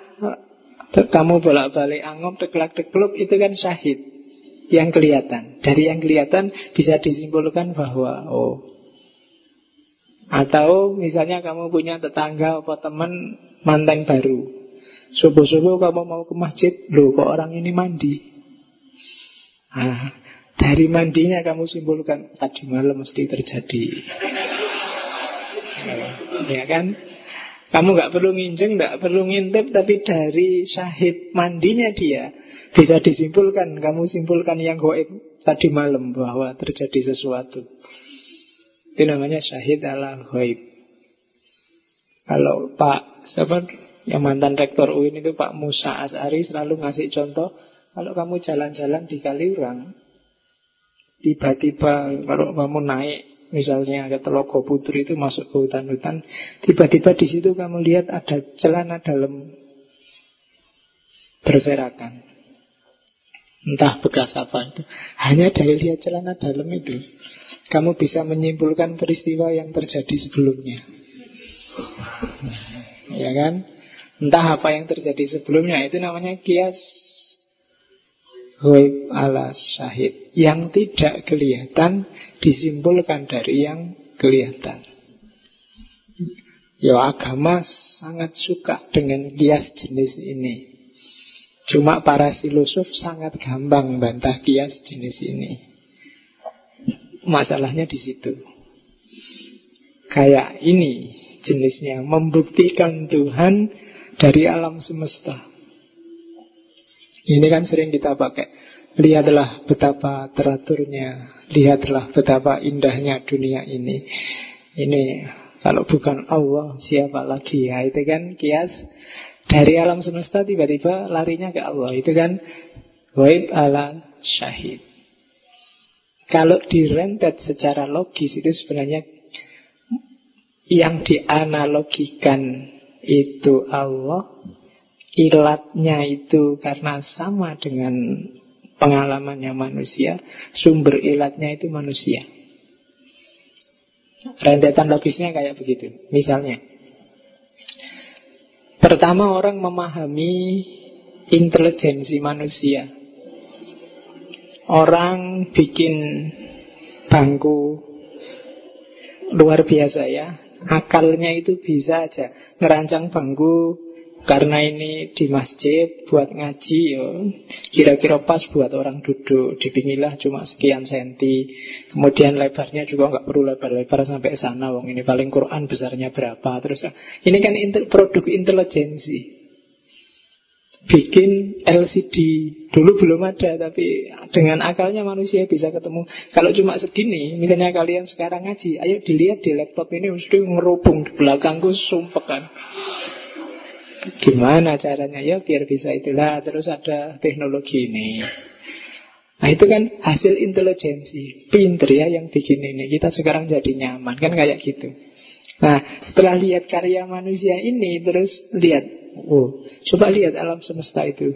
Speaker 1: kamu bolak-balik angop, teklak-tekluk, itu kan syahid yang kelihatan. Dari yang kelihatan bisa disimpulkan bahwa oh atau misalnya kamu punya tetangga atau teman mantan baru. Subuh-subuh kamu mau ke masjid, loh kok orang ini mandi. Nah, dari mandinya kamu simpulkan tadi malam mesti terjadi. ya kan? Kamu nggak perlu nginjeng, nggak perlu ngintip, tapi dari syahid mandinya dia bisa disimpulkan. Kamu simpulkan yang goib tadi malam bahwa terjadi sesuatu. Itu namanya syahid ala ghaib. Kalau Pak siapa yang mantan rektor UIN itu Pak Musa Asari selalu ngasih contoh kalau kamu jalan-jalan di Kaliurang tiba-tiba kalau kamu naik misalnya ke Telogo Putri itu masuk ke hutan-hutan tiba-tiba di situ kamu lihat ada celana dalam berserakan entah bekas apa itu hanya dari lihat celana dalam itu kamu bisa menyimpulkan peristiwa yang terjadi sebelumnya. Ya kan? Entah apa yang terjadi sebelumnya Itu namanya kias Huib ala syahid Yang tidak kelihatan Disimpulkan dari yang kelihatan Ya agama sangat suka Dengan kias jenis ini Cuma para filosof sangat gampang bantah kias jenis ini Masalahnya di situ. Kayak ini jenisnya membuktikan Tuhan dari alam semesta. Ini kan sering kita pakai. Lihatlah betapa teraturnya, lihatlah betapa indahnya dunia ini. Ini kalau bukan Allah siapa lagi ya itu kan kias dari alam semesta tiba-tiba larinya ke Allah itu kan Waib ala syahid kalau direntet secara logis itu sebenarnya yang dianalogikan itu Allah, ilatnya itu karena sama dengan pengalamannya manusia, sumber ilatnya itu manusia. Rentetan logisnya kayak begitu. Misalnya, pertama orang memahami intelijensi manusia. Orang bikin bangku luar biasa ya. Akalnya itu bisa aja ngerancang bangku karena ini di masjid buat ngaji ya kira-kira pas buat orang duduk dipingilah cuma sekian senti kemudian lebarnya juga nggak perlu lebar-lebar sampai sana wong ini paling Quran besarnya berapa terus ini kan produk intelijensi bikin LCD. Dulu belum ada, tapi dengan akalnya manusia bisa ketemu. Kalau cuma segini, misalnya kalian sekarang ngaji, ayo dilihat di laptop ini mesti ngerubung di belakangku sumpah kan. Gimana caranya ya biar bisa itulah terus ada teknologi ini. Nah itu kan hasil intelijensi Pinter ya yang bikin ini Kita sekarang jadi nyaman Kan kayak gitu Nah setelah lihat karya manusia ini Terus lihat Oh, coba lihat alam semesta itu.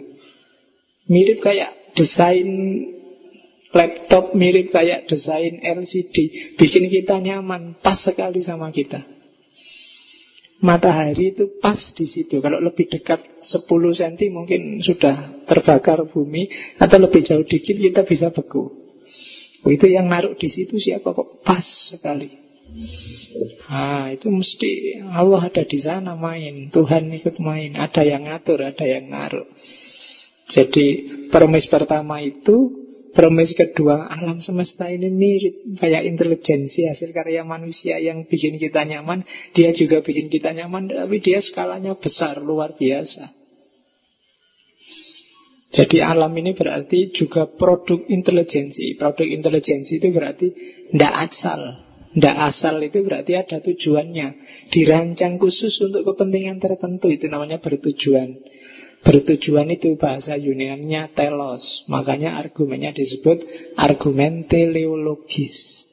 Speaker 1: Mirip kayak desain laptop, mirip kayak desain LCD. Bikin kita nyaman, pas sekali sama kita. Matahari itu pas di situ. Kalau lebih dekat 10 cm mungkin sudah terbakar bumi atau lebih jauh dikit kita bisa beku. Itu yang naruh di situ siapa kok pas sekali. Nah, itu mesti Allah ada di sana main, Tuhan ikut main, ada yang ngatur, ada yang ngaruh. Jadi permis pertama itu Permis kedua, alam semesta ini mirip kayak intelijensi hasil karya manusia yang bikin kita nyaman. Dia juga bikin kita nyaman, tapi dia skalanya besar, luar biasa. Jadi alam ini berarti juga produk intelijensi. Produk intelijensi itu berarti tidak asal, tidak asal itu berarti ada tujuannya Dirancang khusus untuk kepentingan tertentu Itu namanya bertujuan Bertujuan itu bahasa Yunaninya telos Makanya argumennya disebut argumen teleologis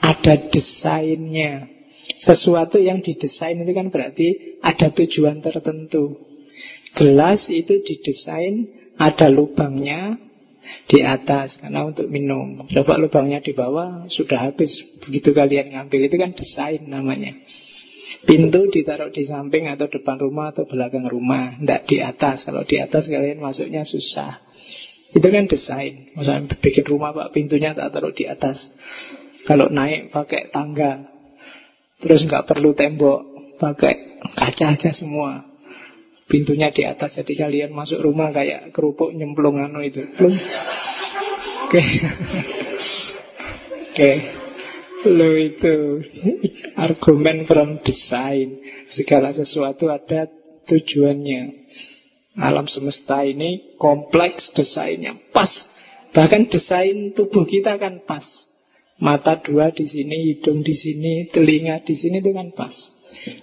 Speaker 1: Ada desainnya Sesuatu yang didesain itu kan berarti ada tujuan tertentu Gelas itu didesain ada lubangnya di atas karena untuk minum. Coba lubangnya di bawah sudah habis. Begitu kalian ngambil itu kan desain namanya. Pintu ditaruh di samping atau depan rumah atau belakang rumah, tidak di atas. Kalau di atas kalian masuknya susah. Itu kan desain. Misalnya bikin rumah pak pintunya tak taruh di atas. Kalau naik pakai tangga, terus nggak perlu tembok, pakai kaca aja semua. Pintunya di atas, jadi kalian masuk rumah kayak kerupuk nyemplung anu itu. Oke. <laughs> Oke. Okay. Lo itu argumen from design. Segala sesuatu ada tujuannya. Alam semesta ini kompleks desainnya pas. Bahkan desain tubuh kita kan pas. Mata dua di sini, hidung di sini, telinga di sini itu kan pas.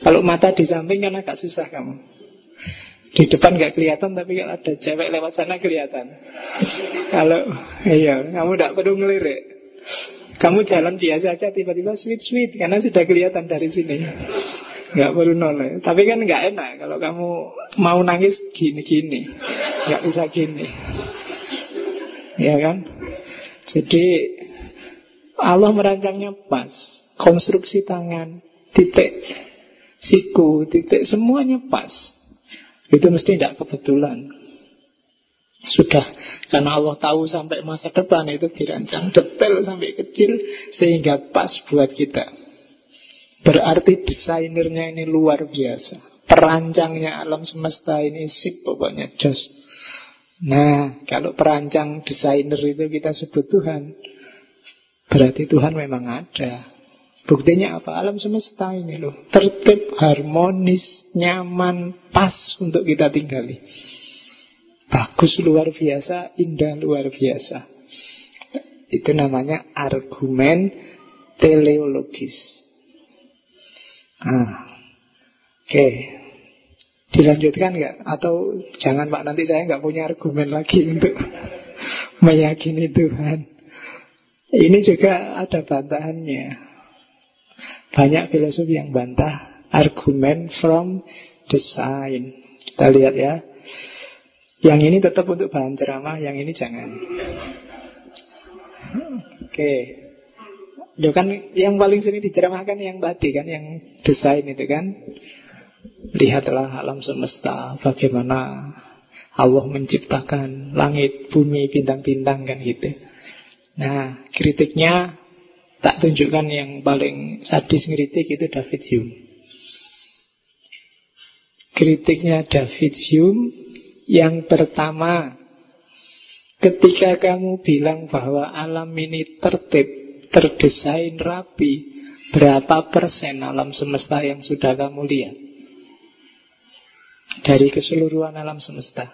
Speaker 1: Kalau mata di samping kan agak susah kamu. Di depan nggak kelihatan tapi kalau ada cewek lewat sana kelihatan. Kalau iya, kamu tidak perlu ngelirik. Kamu jalan biasa aja tiba-tiba sweet sweet karena sudah kelihatan dari sini. Nggak perlu noleh. Tapi kan nggak enak kalau kamu mau nangis gini-gini, nggak bisa gini. Ya kan? Jadi Allah merancangnya pas. Konstruksi tangan, titik siku, titik semuanya pas. Itu mesti tidak kebetulan. Sudah karena Allah tahu sampai masa depan itu dirancang detail sampai kecil sehingga pas buat kita. Berarti desainernya ini luar biasa. Perancangnya alam semesta ini sip pokoknya jos. Nah, kalau perancang desainer itu kita sebut Tuhan, berarti Tuhan memang ada. Buktinya apa? Alam semesta ini loh Tertib, harmonis, nyaman, pas untuk kita tinggali Bagus luar biasa, indah luar biasa Itu namanya argumen teleologis ah. Oke okay. Dilanjutkan nggak? Atau jangan Pak nanti saya nggak punya argumen lagi untuk <laughs> meyakini Tuhan. Ini juga ada bantahannya. Banyak filosofi yang bantah argumen from design. Kita lihat ya. Yang ini tetap untuk bahan ceramah, yang ini jangan. Oke. Okay. Loh kan yang paling sering diceramahkan yang tadi kan, yang desain itu kan. Lihatlah alam semesta, bagaimana Allah menciptakan langit, bumi, bintang-bintang kan gitu. Nah, kritiknya Tak tunjukkan yang paling sadis ngeritik itu David Hume. Kritiknya David Hume yang pertama ketika kamu bilang bahwa alam ini tertib, terdesain rapi, berapa persen alam semesta yang sudah kamu lihat? Dari keseluruhan alam semesta.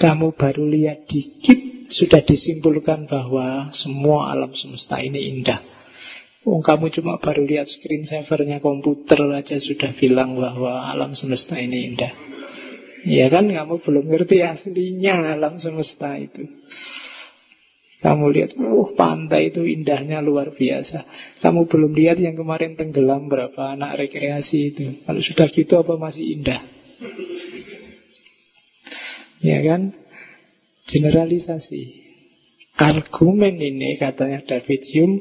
Speaker 1: Kamu baru lihat dikit sudah disimpulkan bahwa semua alam semesta ini indah. Oh, kamu cuma baru lihat screen savernya komputer aja sudah bilang bahwa alam semesta ini indah. Ya kan, kamu belum ngerti aslinya alam semesta itu. Kamu lihat, uh pantai itu indahnya luar biasa. Kamu belum lihat yang kemarin tenggelam berapa anak rekreasi itu. Kalau sudah gitu apa masih indah? Ya kan? Generalisasi. Argumen ini katanya David Hume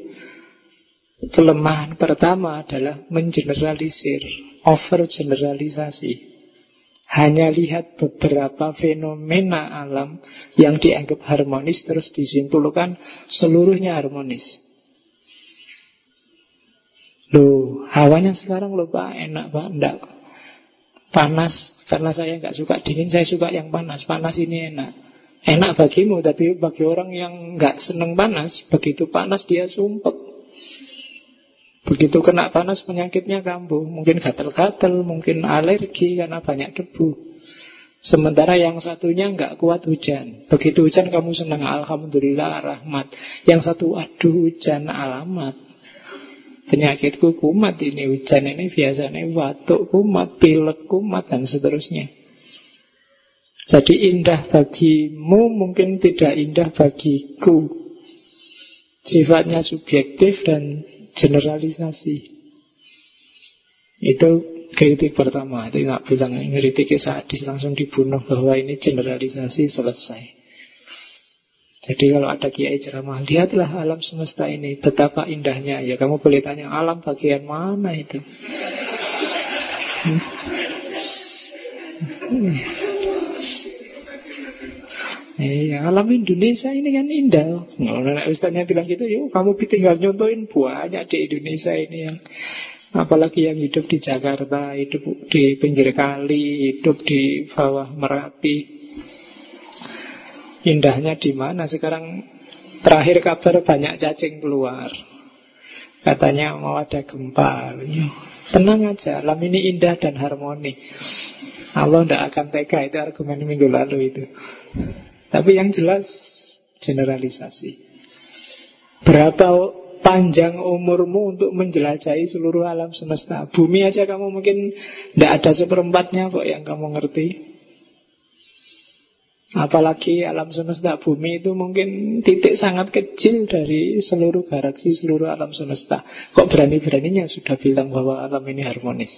Speaker 1: Kelemahan pertama adalah mengeneralisir Over generalisasi Hanya lihat beberapa fenomena alam Yang dianggap harmonis Terus disimpulkan seluruhnya harmonis. Loh, hawanya sekarang loh Pak, enak Pak, enggak. Panas, karena saya nggak suka dingin, saya suka yang panas. Panas ini enak. Enak bagimu, tapi bagi orang yang nggak seneng panas, begitu panas dia sumpek. Begitu kena panas penyakitnya kambuh, mungkin gatel-gatel, mungkin alergi karena banyak debu. Sementara yang satunya nggak kuat hujan. Begitu hujan kamu senang, alhamdulillah rahmat. Yang satu, aduh hujan alamat. Penyakitku kumat ini hujan ini biasanya batuk kumat, pilek kumat dan seterusnya. Jadi indah bagimu mungkin tidak indah bagiku. Sifatnya subjektif dan generalisasi. Itu kritik pertama itu nggak bilang kritik sadis langsung dibunuh bahwa ini generalisasi selesai. Jadi kalau ada kiai ceramah, lihatlah alam semesta ini betapa indahnya. Ya kamu boleh tanya alam bagian mana itu? Iya, alam Indonesia ini kan indah. Nah, Ustaznya bilang gitu, yuk kamu tinggal nyontoin banyak di Indonesia ini yang Apalagi yang hidup di Jakarta, hidup di pinggir kali, hidup di bawah Merapi. Indahnya di mana? Sekarang terakhir kabar banyak cacing keluar. Katanya mau ada gempa. Tenang aja, alam ini indah dan harmoni. Allah tidak akan tega, itu argumen minggu lalu itu. Tapi yang jelas generalisasi. Berapa panjang umurmu untuk menjelajahi seluruh alam semesta? Bumi aja kamu mungkin tidak ada seperempatnya kok yang kamu ngerti. Apalagi alam semesta bumi itu mungkin titik sangat kecil dari seluruh galaksi, seluruh alam semesta. Kok berani-beraninya sudah bilang bahwa alam ini harmonis?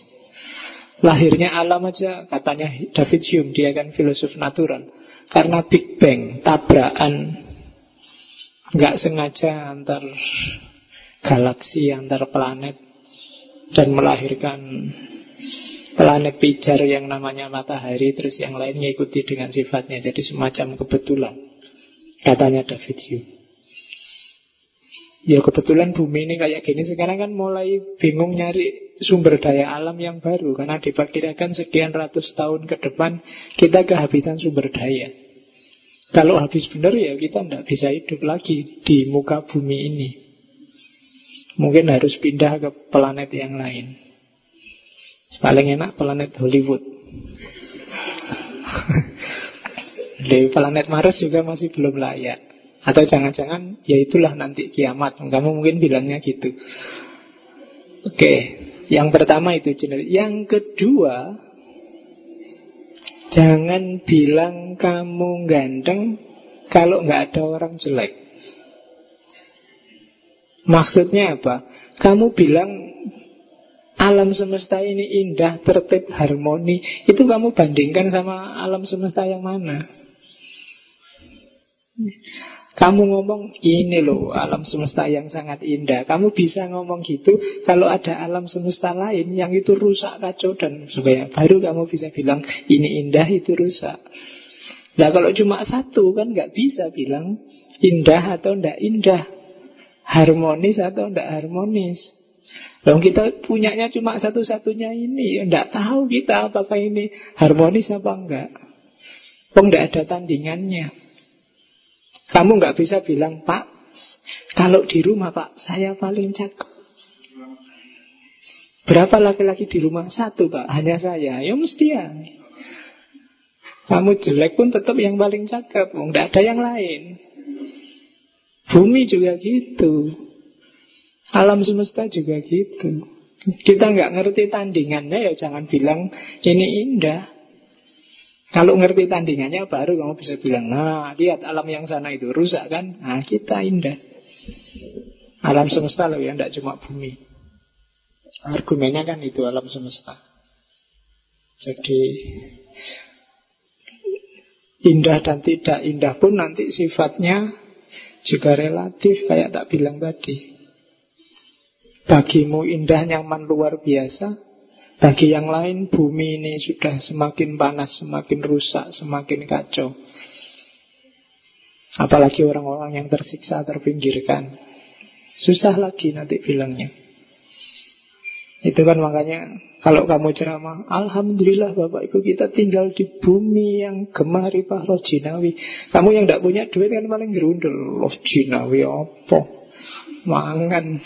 Speaker 1: Lahirnya alam aja katanya David Hume, dia kan filosof natural. Karena Big Bang, tabrakan nggak sengaja antar galaksi, antar planet dan melahirkan planet pijar yang namanya matahari terus yang lain mengikuti dengan sifatnya. Jadi semacam kebetulan katanya David Hume. Ya kebetulan bumi ini kayak gini. Sekarang kan mulai bingung nyari sumber daya alam yang baru karena diperkirakan sekian ratus tahun ke depan kita kehabisan sumber daya kalau habis benar ya kita tidak bisa hidup lagi di muka bumi ini. Mungkin harus pindah ke planet yang lain. Paling enak planet Hollywood. <laughs> Di planet Mars juga masih belum layak. Atau jangan-jangan ya itulah nanti kiamat. Kamu mungkin bilangnya gitu. Oke, yang pertama itu jenis. Yang kedua, Jangan bilang kamu ganteng kalau nggak ada orang jelek. Maksudnya apa? Kamu bilang alam semesta ini indah, tertib, harmoni. Itu kamu bandingkan sama alam semesta yang mana? Kamu ngomong ini loh alam semesta yang sangat indah. Kamu bisa ngomong gitu kalau ada alam semesta lain yang itu rusak kacau dan supaya baru kamu bisa bilang ini indah itu rusak. Nah kalau cuma satu kan nggak bisa bilang indah atau ndak indah, harmonis atau ndak harmonis. Kalau kita punyanya cuma satu-satunya ini, ndak tahu kita apakah ini harmonis apa enggak. Kok ndak ada tandingannya. Kamu nggak bisa bilang, Pak, kalau di rumah Pak, saya paling cakep. Berapa laki-laki di rumah? Satu Pak, hanya saya. Ya mesti ya. Kamu jelek pun tetap yang paling cakep. Nggak ada yang lain. Bumi juga gitu. Alam semesta juga gitu. Kita nggak ngerti tandingannya ya jangan bilang ini indah. Kalau ngerti tandingannya baru kamu bisa bilang, nah lihat alam yang sana itu rusak kan? Nah kita indah. Alam semesta loh ya, tidak cuma bumi. Argumennya kan itu alam semesta. Jadi indah dan tidak indah pun nanti sifatnya juga relatif kayak tak bilang tadi. Bagimu indah nyaman luar biasa, bagi yang lain bumi ini sudah semakin panas, semakin rusak, semakin kacau. Apalagi orang-orang yang tersiksa, terpinggirkan. Susah lagi nanti bilangnya. Itu kan makanya kalau kamu ceramah, Alhamdulillah Bapak Ibu kita tinggal di bumi yang gemar ripah roh jinawi. Kamu yang tidak punya duit kan paling gerundel. Roh jinawi apa? Mangan.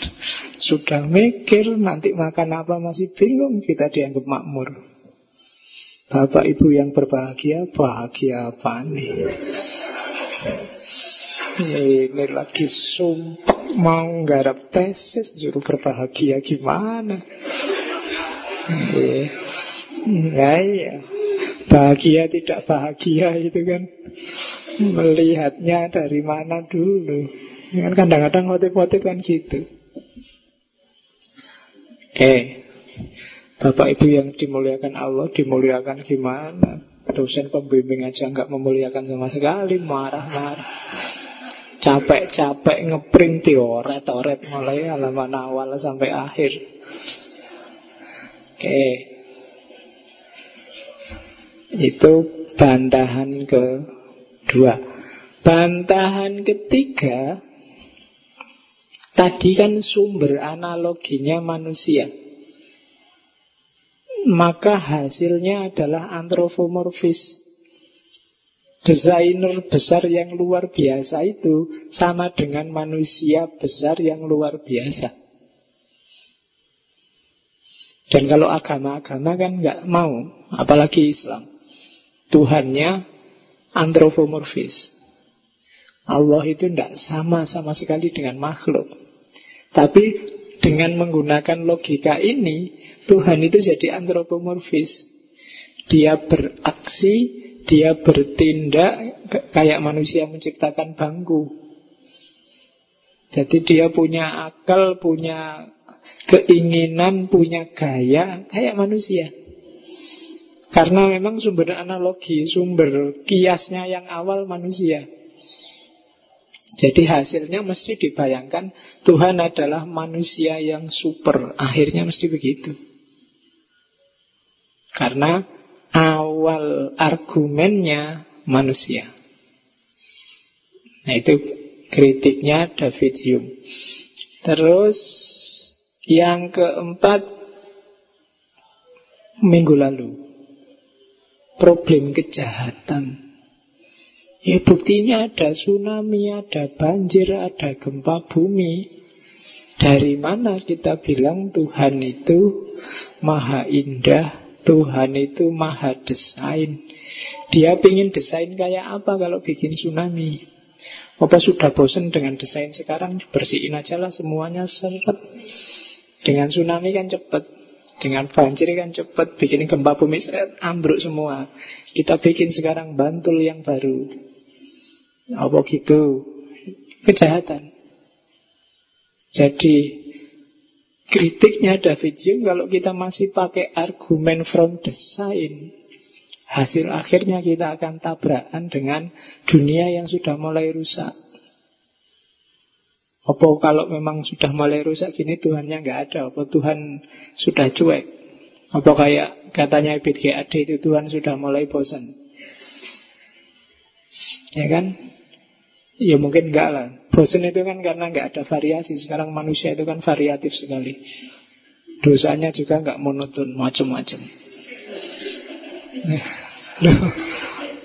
Speaker 1: Sudah mikir nanti makan apa masih bingung kita dianggap makmur. Bapak ibu yang berbahagia Bahagia apa nih? Ini lagi sumpah Mau garap tesis Juru berbahagia gimana? Ya iya. Bahagia tidak bahagia itu kan? Melihatnya dari mana dulu Kan kadang-kadang motif-motif kan gitu. Oke. Bapak Ibu yang dimuliakan Allah, dimuliakan gimana? Dosen pembimbing aja nggak memuliakan sama sekali, marah-marah. Capek-capek ngeprint dioret-oret mulai halaman awal sampai akhir. Oke. Itu bantahan kedua. Bantahan ketiga Tadi kan sumber analoginya manusia Maka hasilnya adalah antropomorfis Desainer besar yang luar biasa itu Sama dengan manusia besar yang luar biasa Dan kalau agama-agama kan nggak mau Apalagi Islam Tuhannya antropomorfis. Allah itu tidak sama sama sekali dengan makhluk. Tapi dengan menggunakan logika ini, Tuhan itu jadi antropomorfis. Dia beraksi, dia bertindak kayak manusia menciptakan bangku. Jadi dia punya akal, punya keinginan, punya gaya kayak manusia. Karena memang sumber analogi, sumber kiasnya yang awal manusia. Jadi hasilnya mesti dibayangkan Tuhan adalah manusia yang super. Akhirnya mesti begitu. Karena awal argumennya manusia. Nah itu kritiknya David Hume. Terus yang keempat minggu lalu problem kejahatan. Ya buktinya ada tsunami, ada banjir, ada gempa bumi. Dari mana kita bilang Tuhan itu maha indah, Tuhan itu maha desain. Dia ingin desain kayak apa kalau bikin tsunami? Apa sudah bosan dengan desain sekarang? Bersihin aja lah semuanya seret. Dengan tsunami kan cepat. Dengan banjir kan cepat bikin gempa bumi set, ambruk semua. Kita bikin sekarang Bantul yang baru. Apa gitu? Kejahatan. Jadi kritiknya David Hume kalau kita masih pakai argumen from design, hasil akhirnya kita akan tabrakan dengan dunia yang sudah mulai rusak. Apa kalau memang sudah mulai rusak gini Tuhannya nggak ada? Apa Tuhan sudah cuek? Apa kayak katanya Ibit itu Tuhan sudah mulai bosan? Ya kan? Ya mungkin enggak lah. Bosan itu kan karena nggak ada variasi. Sekarang manusia itu kan variatif sekali. Dosanya juga nggak monoton, macam-macam.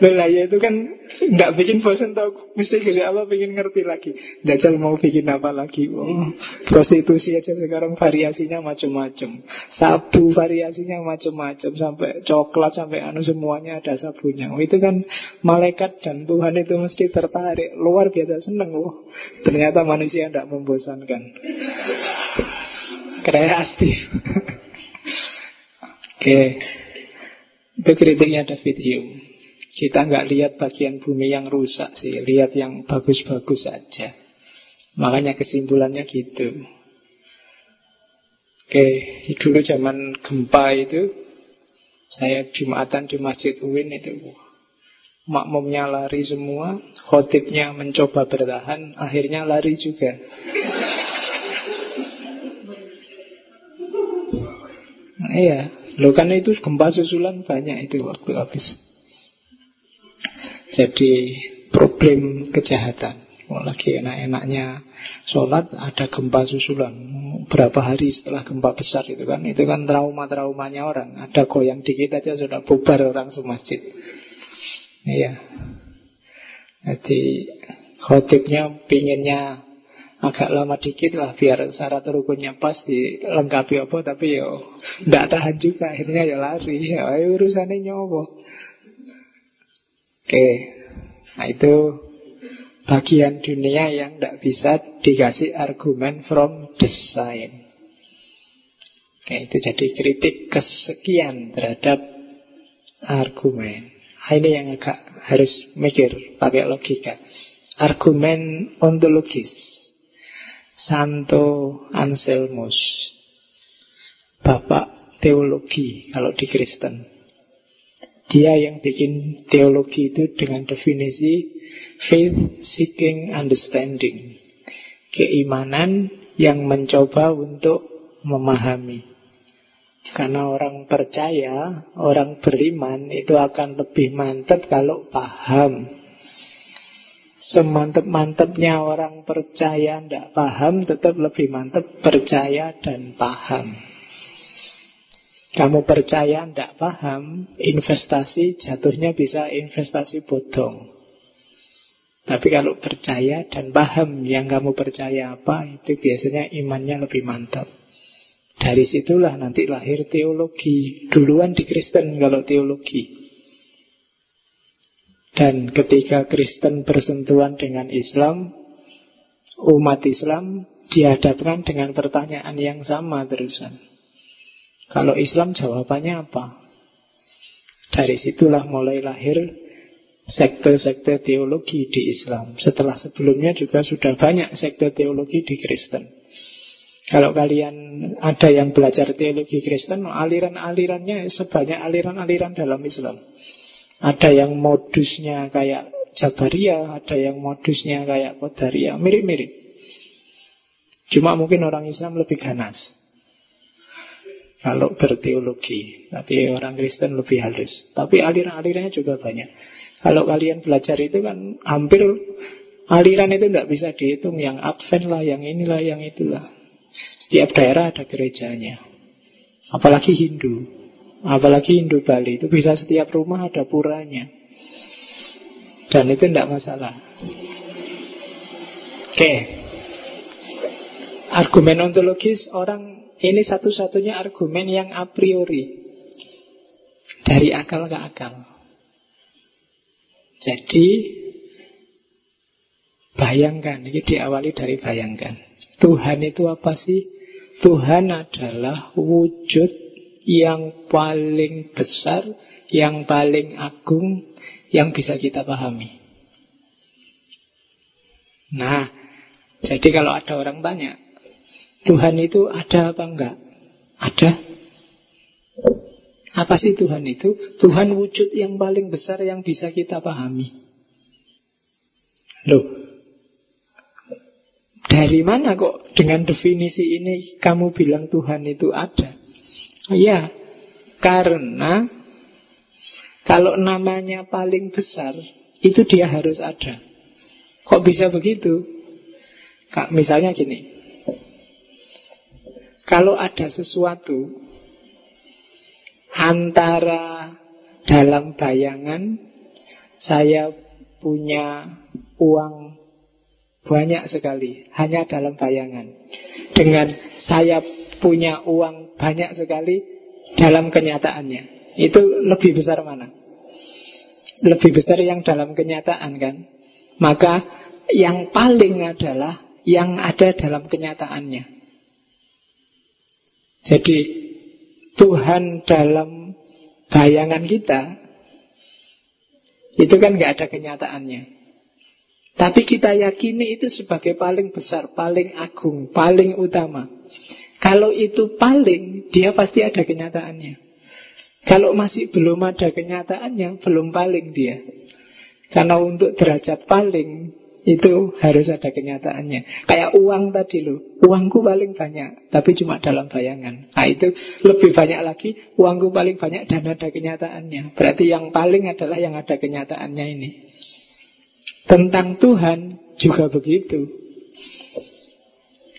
Speaker 1: Loh lah ya itu kan nggak bikin bosan tau mesti Gusti Allah bikin ngerti lagi. Jajal mau bikin apa lagi? Oh, prostitusi aja sekarang variasinya macam-macam. Sabu variasinya macam-macam sampai coklat sampai anu semuanya ada sabunya. Oh, itu kan malaikat dan Tuhan itu mesti tertarik. Luar biasa seneng oh. Ternyata manusia tidak membosankan. Kreatif. <laughs> Oke. Okay. Itu kritiknya David Hume. Kita nggak lihat bagian bumi yang rusak sih, lihat yang bagus-bagus saja. Makanya kesimpulannya gitu. Oke, dulu zaman gempa itu saya jumatan di Masjid Uin itu makmumnya lari semua, khotibnya mencoba bertahan, akhirnya lari juga. Nah, iya, lo kan itu gempa susulan banyak itu waktu habis. Jadi problem kejahatan. Lagi enak-enaknya sholat Ada gempa susulan. Berapa hari setelah gempa besar itu kan. Itu kan trauma-traumanya orang. Ada goyang dikit aja sudah bubar orang semasjid. Iya. Jadi khotibnya pinginnya agak lama dikit lah biar syarat rukunnya pas dilengkapi apa tapi yo tidak tahan juga. Akhirnya ya lari. Ya urusannya nyowo Oke, nah itu bagian dunia yang tidak bisa dikasih argumen from design. Oke, itu jadi kritik kesekian terhadap argumen. Nah, ini yang agak harus mikir pakai logika. Argumen ontologis. Santo Anselmus. Bapak teologi kalau di Kristen. Dia yang bikin teologi itu dengan definisi faith seeking understanding. Keimanan yang mencoba untuk memahami. Karena orang percaya, orang beriman itu akan lebih mantap kalau paham. Semantep-mantepnya orang percaya tidak paham, tetap lebih mantap percaya dan paham. Kamu percaya tidak paham, investasi jatuhnya bisa investasi bodong. Tapi kalau percaya dan paham yang kamu percaya apa, itu biasanya imannya lebih mantap. Dari situlah nanti lahir teologi. Duluan di Kristen kalau teologi. Dan ketika Kristen bersentuhan dengan Islam, umat Islam dihadapkan dengan pertanyaan yang sama terusan. Kalau Islam jawabannya apa? Dari situlah mulai lahir sekte-sekte teologi di Islam. Setelah sebelumnya juga sudah banyak sekte teologi di Kristen. Kalau kalian ada yang belajar teologi Kristen, aliran-alirannya sebanyak aliran-aliran dalam Islam. Ada yang modusnya kayak Jabariyah, ada yang modusnya kayak Qadariyah, mirip-mirip. Cuma mungkin orang Islam lebih ganas kalau berteologi. Tapi orang Kristen lebih halus. Tapi aliran-alirannya juga banyak. Kalau kalian belajar itu kan hampir aliran itu tidak bisa dihitung. Yang Advent lah, yang inilah, yang itulah. Setiap daerah ada gerejanya. Apalagi Hindu. Apalagi Hindu Bali. Itu bisa setiap rumah ada puranya. Dan itu tidak masalah. Oke. Argumen ontologis orang ini satu-satunya argumen yang a priori dari akal ke akal. Jadi bayangkan, ini diawali dari bayangkan. Tuhan itu apa sih? Tuhan adalah wujud yang paling besar, yang paling agung, yang bisa kita pahami. Nah, jadi kalau ada orang tanya, Tuhan itu ada apa enggak? Ada. Apa sih Tuhan itu? Tuhan wujud yang paling besar yang bisa kita pahami. Loh, dari mana kok dengan definisi ini kamu bilang Tuhan itu ada? Ya, karena kalau namanya paling besar, itu dia harus ada. Kok bisa begitu? Kak, misalnya gini, kalau ada sesuatu antara dalam bayangan saya punya uang banyak sekali hanya dalam bayangan dengan saya punya uang banyak sekali dalam kenyataannya itu lebih besar mana? Lebih besar yang dalam kenyataan kan? Maka yang paling adalah yang ada dalam kenyataannya. Jadi Tuhan dalam bayangan kita itu kan nggak ada kenyataannya. Tapi kita yakini itu sebagai paling besar, paling agung, paling utama. Kalau itu paling, dia pasti ada kenyataannya. Kalau masih belum ada kenyataannya, belum paling dia. Karena untuk derajat paling, itu harus ada kenyataannya. Kayak uang tadi loh. Uangku paling banyak, tapi cuma dalam bayangan. Nah itu lebih banyak lagi, uangku paling banyak dan ada kenyataannya. Berarti yang paling adalah yang ada kenyataannya ini. Tentang Tuhan juga begitu.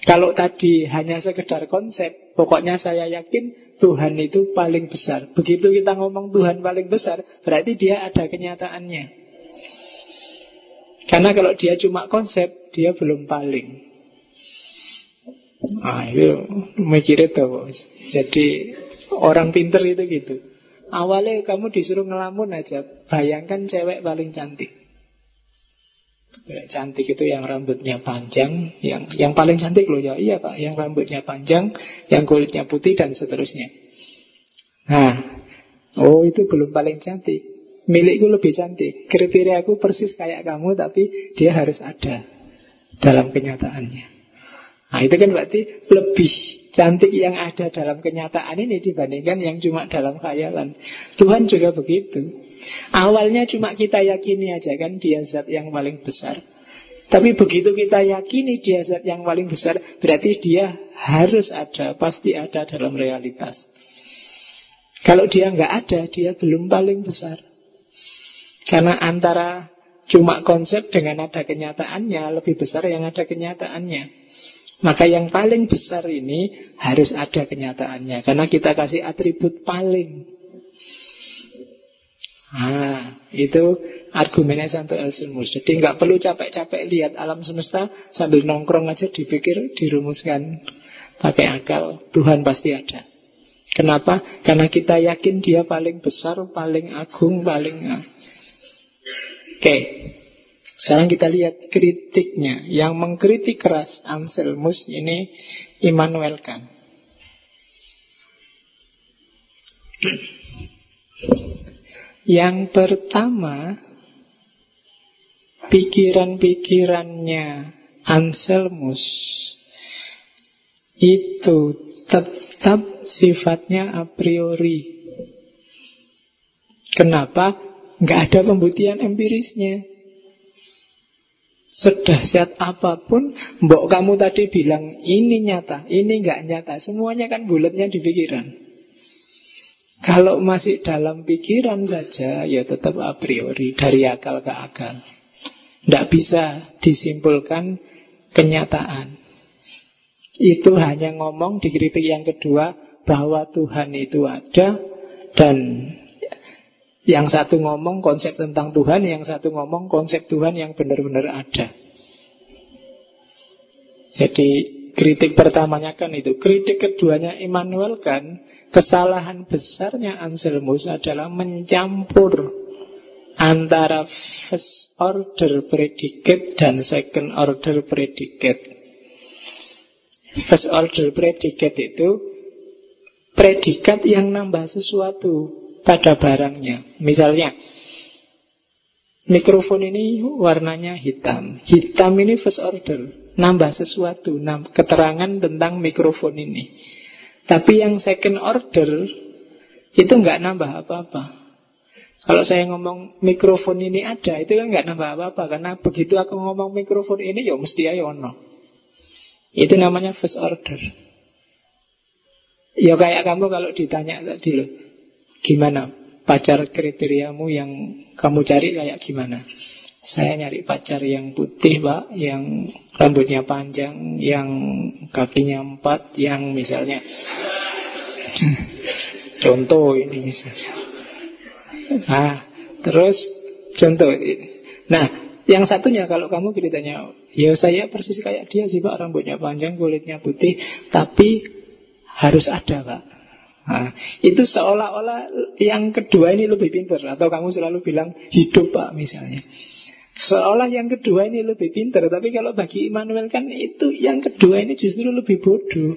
Speaker 1: Kalau tadi hanya sekedar konsep, pokoknya saya yakin Tuhan itu paling besar. Begitu kita ngomong Tuhan paling besar, berarti dia ada kenyataannya. Karena kalau dia cuma konsep, dia belum paling. Ah, itu mikir itu. Jadi orang pinter itu gitu. Awalnya kamu disuruh ngelamun aja. Bayangkan cewek paling cantik. Cewek cantik itu yang rambutnya panjang, yang yang paling cantik loh ya. Iya pak, yang rambutnya panjang, yang kulitnya putih dan seterusnya. Nah, oh itu belum paling cantik milikku lebih cantik. Kriteria aku persis kayak kamu, tapi dia harus ada dalam kenyataannya. Nah itu kan berarti lebih cantik yang ada dalam kenyataan ini dibandingkan yang cuma dalam khayalan. Tuhan juga begitu. Awalnya cuma kita yakini aja kan dia zat yang paling besar. Tapi begitu kita yakini dia zat yang paling besar, berarti dia harus ada, pasti ada dalam realitas. Kalau dia nggak ada, dia belum paling besar. Karena antara cuma konsep dengan ada kenyataannya, lebih besar yang ada kenyataannya. Maka yang paling besar ini harus ada kenyataannya. Karena kita kasih atribut paling. Ah, itu argumennya Santo Elsinmus. Jadi nggak perlu capek-capek lihat alam semesta sambil nongkrong aja dipikir, dirumuskan pakai akal. Tuhan pasti ada. Kenapa? Karena kita yakin dia paling besar, paling agung, paling... Oke, okay. Sekarang kita lihat kritiknya. Yang mengkritik keras Anselmus ini Immanuel Kant. Yang pertama, pikiran-pikirannya Anselmus itu tetap sifatnya a priori. Kenapa? Nggak ada pembuktian empirisnya. Sedahsyat apa pun, mbok kamu tadi bilang ini nyata, ini nggak nyata. Semuanya kan bulatnya di pikiran. Kalau masih dalam pikiran saja, ya tetap a priori, dari akal ke akal. Tidak bisa disimpulkan kenyataan. Itu hanya ngomong di kritik yang kedua bahwa Tuhan itu ada dan yang satu ngomong konsep tentang Tuhan, yang satu ngomong konsep Tuhan yang benar-benar ada. Jadi kritik pertamanya kan itu. Kritik keduanya Immanuel kan kesalahan besarnya Anselmus adalah mencampur antara first order predicate dan second order predicate. First order predicate itu predikat yang nambah sesuatu pada barangnya. Misalnya, mikrofon ini warnanya hitam. Hitam ini first order, nambah sesuatu, keterangan tentang mikrofon ini. Tapi yang second order itu nggak nambah apa-apa. Kalau saya ngomong mikrofon ini ada, itu kan nggak nambah apa-apa karena begitu aku ngomong mikrofon ini, ya mesti ayo ono. Itu namanya first order. Ya kayak kamu kalau ditanya tadi loh, Gimana? Pacar kriteriamu yang kamu cari kayak gimana? Saya nyari pacar yang putih pak Yang rambutnya panjang Yang kakinya empat Yang misalnya. <laughs> Contoh ini misalnya. Nah Terus contoh Nah yang satunya kalau kamu ceritanya Ya saya persis kayak dia sih pak Rambutnya panjang, kulitnya putih Tapi harus ada pak Nah, itu seolah-olah yang kedua ini lebih pintar Atau kamu selalu bilang hidup pak misalnya Seolah yang kedua ini lebih pintar Tapi kalau bagi Immanuel kan itu yang kedua ini justru lebih bodoh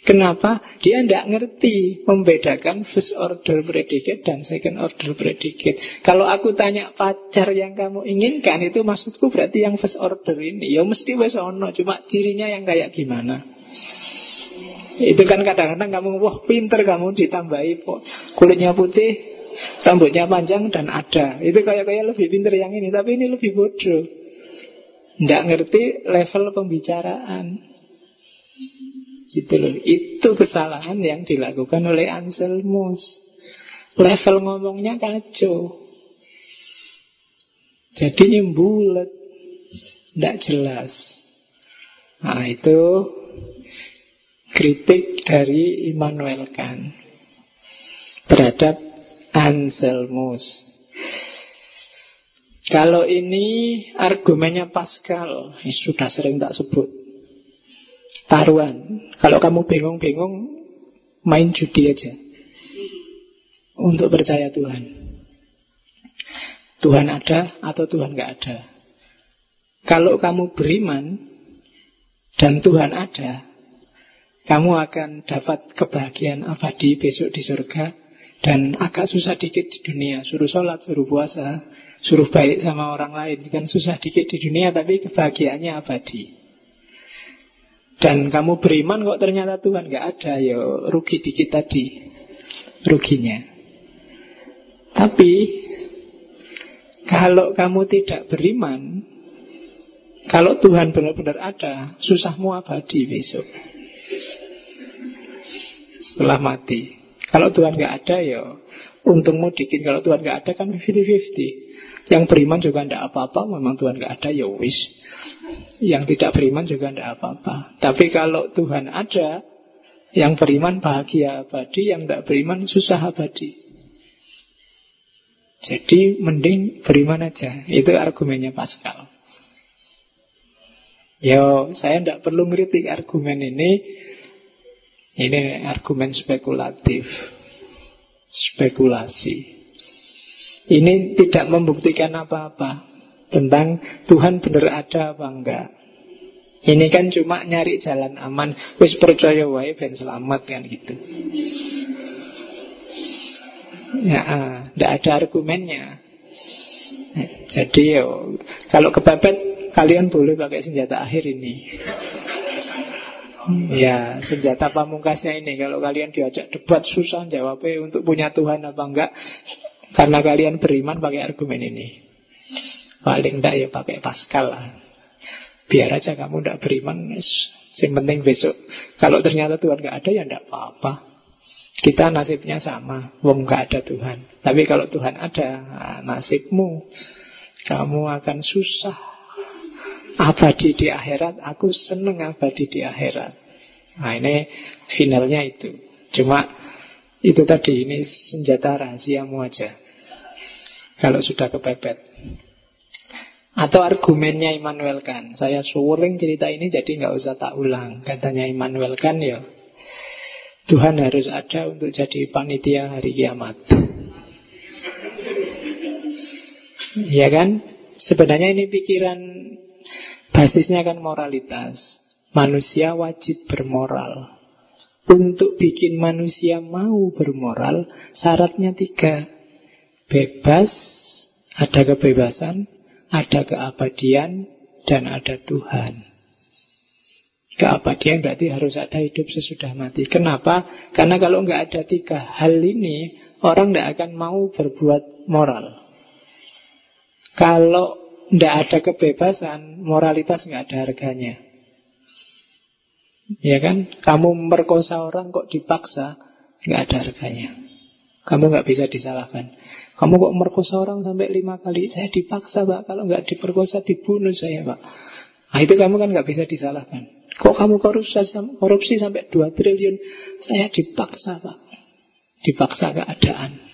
Speaker 1: Kenapa? Dia tidak ngerti membedakan first order predicate dan second order predicate. Kalau aku tanya pacar yang kamu inginkan itu maksudku berarti yang first order ini. Ya mesti wes ono, cuma cirinya yang kayak gimana. Itu kan kadang-kadang kamu Wah pinter kamu ditambahi Kulitnya putih Rambutnya panjang dan ada. Itu kayak-kayak lebih pinter yang ini Tapi ini lebih bodoh. Tidak ngerti level pembicaraan. Gitu loh. Itu kesalahan yang dilakukan oleh Anselmus Level ngomongnya kacau. Jadi nyembulet Tidak jelas. Nah itu kritik dari Immanuel Kant terhadap Anselmus. Kalau ini argumennya Pascal, ya sudah sering tak sebut. Taruhan. Kalau kamu bingung-bingung, main judi aja. Untuk percaya Tuhan. Tuhan ada atau Tuhan nggak ada. Kalau kamu beriman dan Tuhan ada, kamu akan dapat kebahagiaan abadi besok di surga dan agak susah dikit di dunia. Suruh sholat, suruh puasa, suruh baik sama orang lain. Kan susah dikit di dunia tapi kebahagiaannya abadi. Dan kamu beriman kok ternyata Tuhan nggak ada, ya rugi dikit tadi ruginya. Tapi kalau kamu tidak beriman, kalau Tuhan benar-benar ada, susahmu abadi besok. Setelah mati. Kalau Tuhan nggak ada ya untungmu dikit. Kalau Tuhan nggak ada kan 50-50. Yang beriman juga tidak apa-apa. Memang Tuhan nggak ada ya wis. Yang tidak beriman juga tidak apa-apa. Tapi kalau Tuhan ada, yang beriman bahagia abadi, yang tidak beriman susah abadi. Jadi mending beriman aja. Itu argumennya Pascal. Yo, saya tidak perlu ngeritik argumen ini. Ini argumen spekulatif. Spekulasi. Ini tidak membuktikan apa-apa tentang Tuhan benar ada apa enggak. Ini kan cuma nyari jalan aman. Wis percaya wae ben selamat kan gitu. Ya, tidak ada argumennya. Jadi yo, kalau kepepet kalian boleh pakai senjata akhir ini. Ya, senjata pamungkasnya ini Kalau kalian diajak debat susah jawabnya Untuk punya Tuhan apa enggak. Karena kalian beriman pakai argumen ini. Paling enggak ya pakai Pascal lah. Biar aja kamu tidak beriman Yang penting besok Kalau ternyata Tuhan nggak ada ya tidak apa-apa. Kita nasibnya sama Wong nggak ada Tuhan. Tapi kalau Tuhan ada nah, Nasibmu Kamu akan susah. Abadi di akhirat Aku seneng abadi di akhirat Nah ini finalnya itu. Cuma itu tadi Ini senjata rahasiamu aja. Kalau sudah kepepet. Atau argumennya Immanuel Kant. Saya sering cerita ini jadi nggak usah tak ulang. Katanya Immanuel Kant ya Tuhan harus ada untuk jadi panitia hari kiamat. Ya kan? Sebenarnya ini pikiran Basisnya kan moralitas Manusia wajib bermoral Untuk bikin manusia mau bermoral Syaratnya tiga Bebas Ada kebebasan ada keabadian dan ada Tuhan. Keabadian berarti harus ada hidup sesudah mati. Kenapa? Karena kalau nggak ada tiga hal ini, orang nggak akan mau berbuat moral. Kalau nggak ada kebebasan, moralitas nggak ada harganya. Ya kan? Kamu merkosa orang kok dipaksa, nggak ada harganya. Kamu nggak bisa disalahkan. Kamu kok merkosa orang sampai lima kali? Saya dipaksa, Pak. Kalau nggak diperkosa, dibunuh saya, Pak. Nah, itu kamu kan nggak bisa disalahkan. Kok kamu korupsi, sampai dua triliun? Saya dipaksa, Pak. Dipaksa keadaan. <laughs>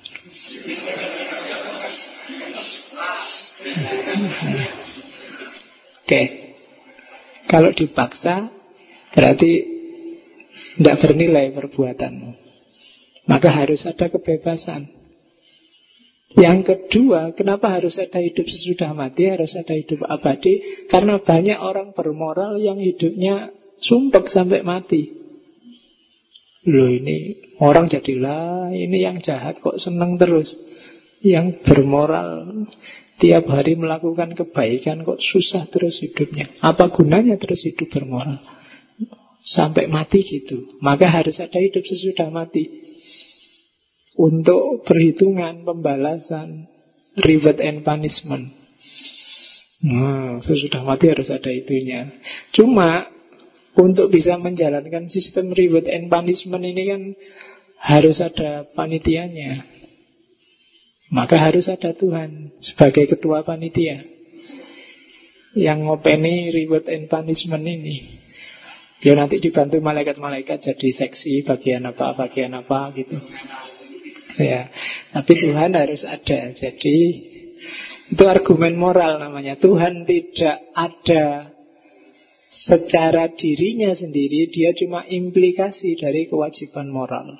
Speaker 1: Oke. Kalau dipaksa, berarti tidak bernilai perbuatanmu. Maka harus ada kebebasan. Yang kedua, kenapa harus ada hidup sesudah mati, harus ada hidup abadi? Karena banyak orang bermoral yang hidupnya sumpek sampai mati. Loh ini orang jadilah ini yang jahat kok senang terus. Yang bermoral tiap hari melakukan kebaikan kok susah terus hidupnya. Apa gunanya terus hidup bermoral? Sampai mati gitu. Maka harus ada hidup sesudah mati untuk perhitungan pembalasan reward and punishment. Nah, sesudah mati harus ada itunya. Cuma untuk bisa menjalankan sistem reward and punishment ini kan harus ada panitianya. Maka harus ada Tuhan sebagai ketua panitia yang ngopeni reward and punishment ini. Dia nanti dibantu malaikat-malaikat jadi seksi bagian apa, bagian apa gitu. Ya, tapi Tuhan harus ada. Jadi itu argumen moral namanya. Tuhan tidak ada secara dirinya sendiri, dia cuma implikasi dari kewajiban moral.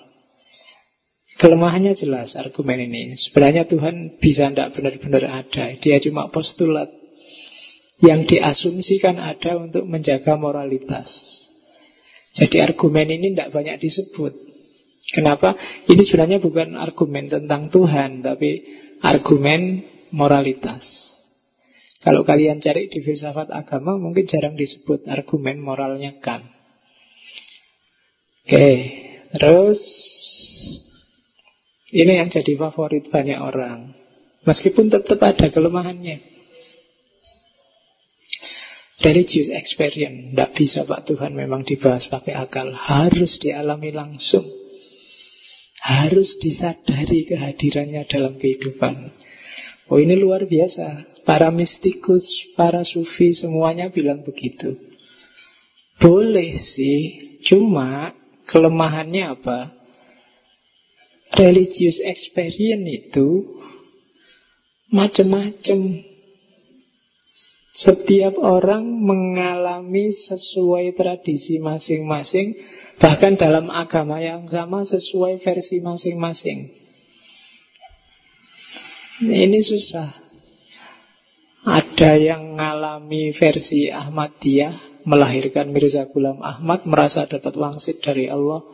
Speaker 1: Kelemahannya jelas argumen ini. Sebenarnya Tuhan bisa tidak benar-benar ada. Dia cuma postulat yang diasumsikan ada untuk menjaga moralitas. Jadi argumen ini tidak banyak disebut. Kenapa? Ini sebenarnya bukan argumen tentang Tuhan, tapi argumen moralitas. Kalau kalian cari di filsafat agama, mungkin jarang disebut argumen moralnya kan. Oke, terus ini yang jadi favorit banyak orang. Meskipun tetap ada kelemahannya. Religious experience Tidak bisa Pak Tuhan memang dibahas pakai akal Harus dialami langsung. Harus disadari kehadirannya dalam kehidupan. Oh ini luar biasa. Para mistikus, para sufi semuanya bilang begitu. Boleh sih Cuma kelemahannya apa? Religious experience itu macam-macam setiap orang mengalami sesuai tradisi masing-masing, bahkan dalam agama yang sama sesuai versi masing-masing. Ini susah. Ada yang mengalami versi Ahmadiyah, melahirkan Mirza Ghulam Ahmad, merasa dapat wangsit dari Allah.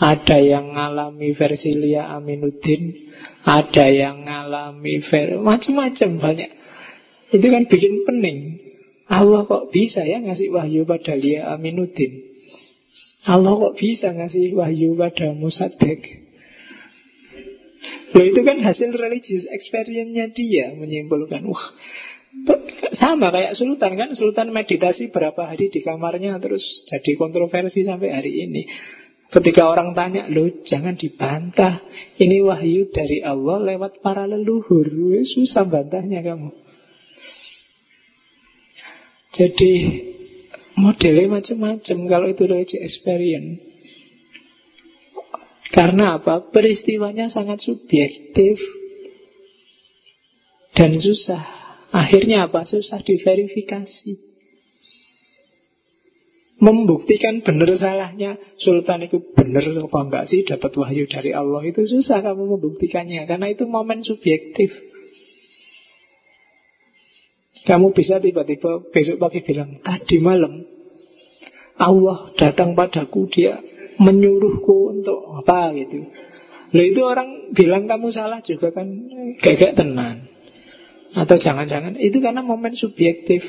Speaker 1: Ada yang mengalami versi Lia Aminuddin, ada yang mengalami versi macam-macam banyak. Itu kan bikin pening. Allah kok bisa ya ngasih wahyu pada Lia Aminuddin. Allah kok bisa ngasih wahyu pada Musadek. Loh itu kan hasil religious experience-nya dia menyimpulkan. Wah, sama kayak Sultan kan Sultan meditasi berapa hari di kamarnya Terus jadi kontroversi sampai hari ini Ketika orang tanya Loh jangan dibantah Ini wahyu dari Allah lewat para leluhur Susah bantahnya kamu jadi modelnya macam-macam kalau itu religious experience. Karena apa? Peristiwanya sangat subjektif dan susah. Akhirnya apa? Susah diverifikasi. Membuktikan benar salahnya Sultan itu benar apa enggak sih dapat wahyu dari Allah itu susah kamu membuktikannya karena itu momen subjektif. Kamu bisa tiba-tiba besok pagi bilang, tadi malam Allah datang padaku, dia menyuruhku untuk apa gitu. Lalu itu orang bilang kamu salah juga kan kayak tenan. Atau jangan-jangan itu karena momen subjektif.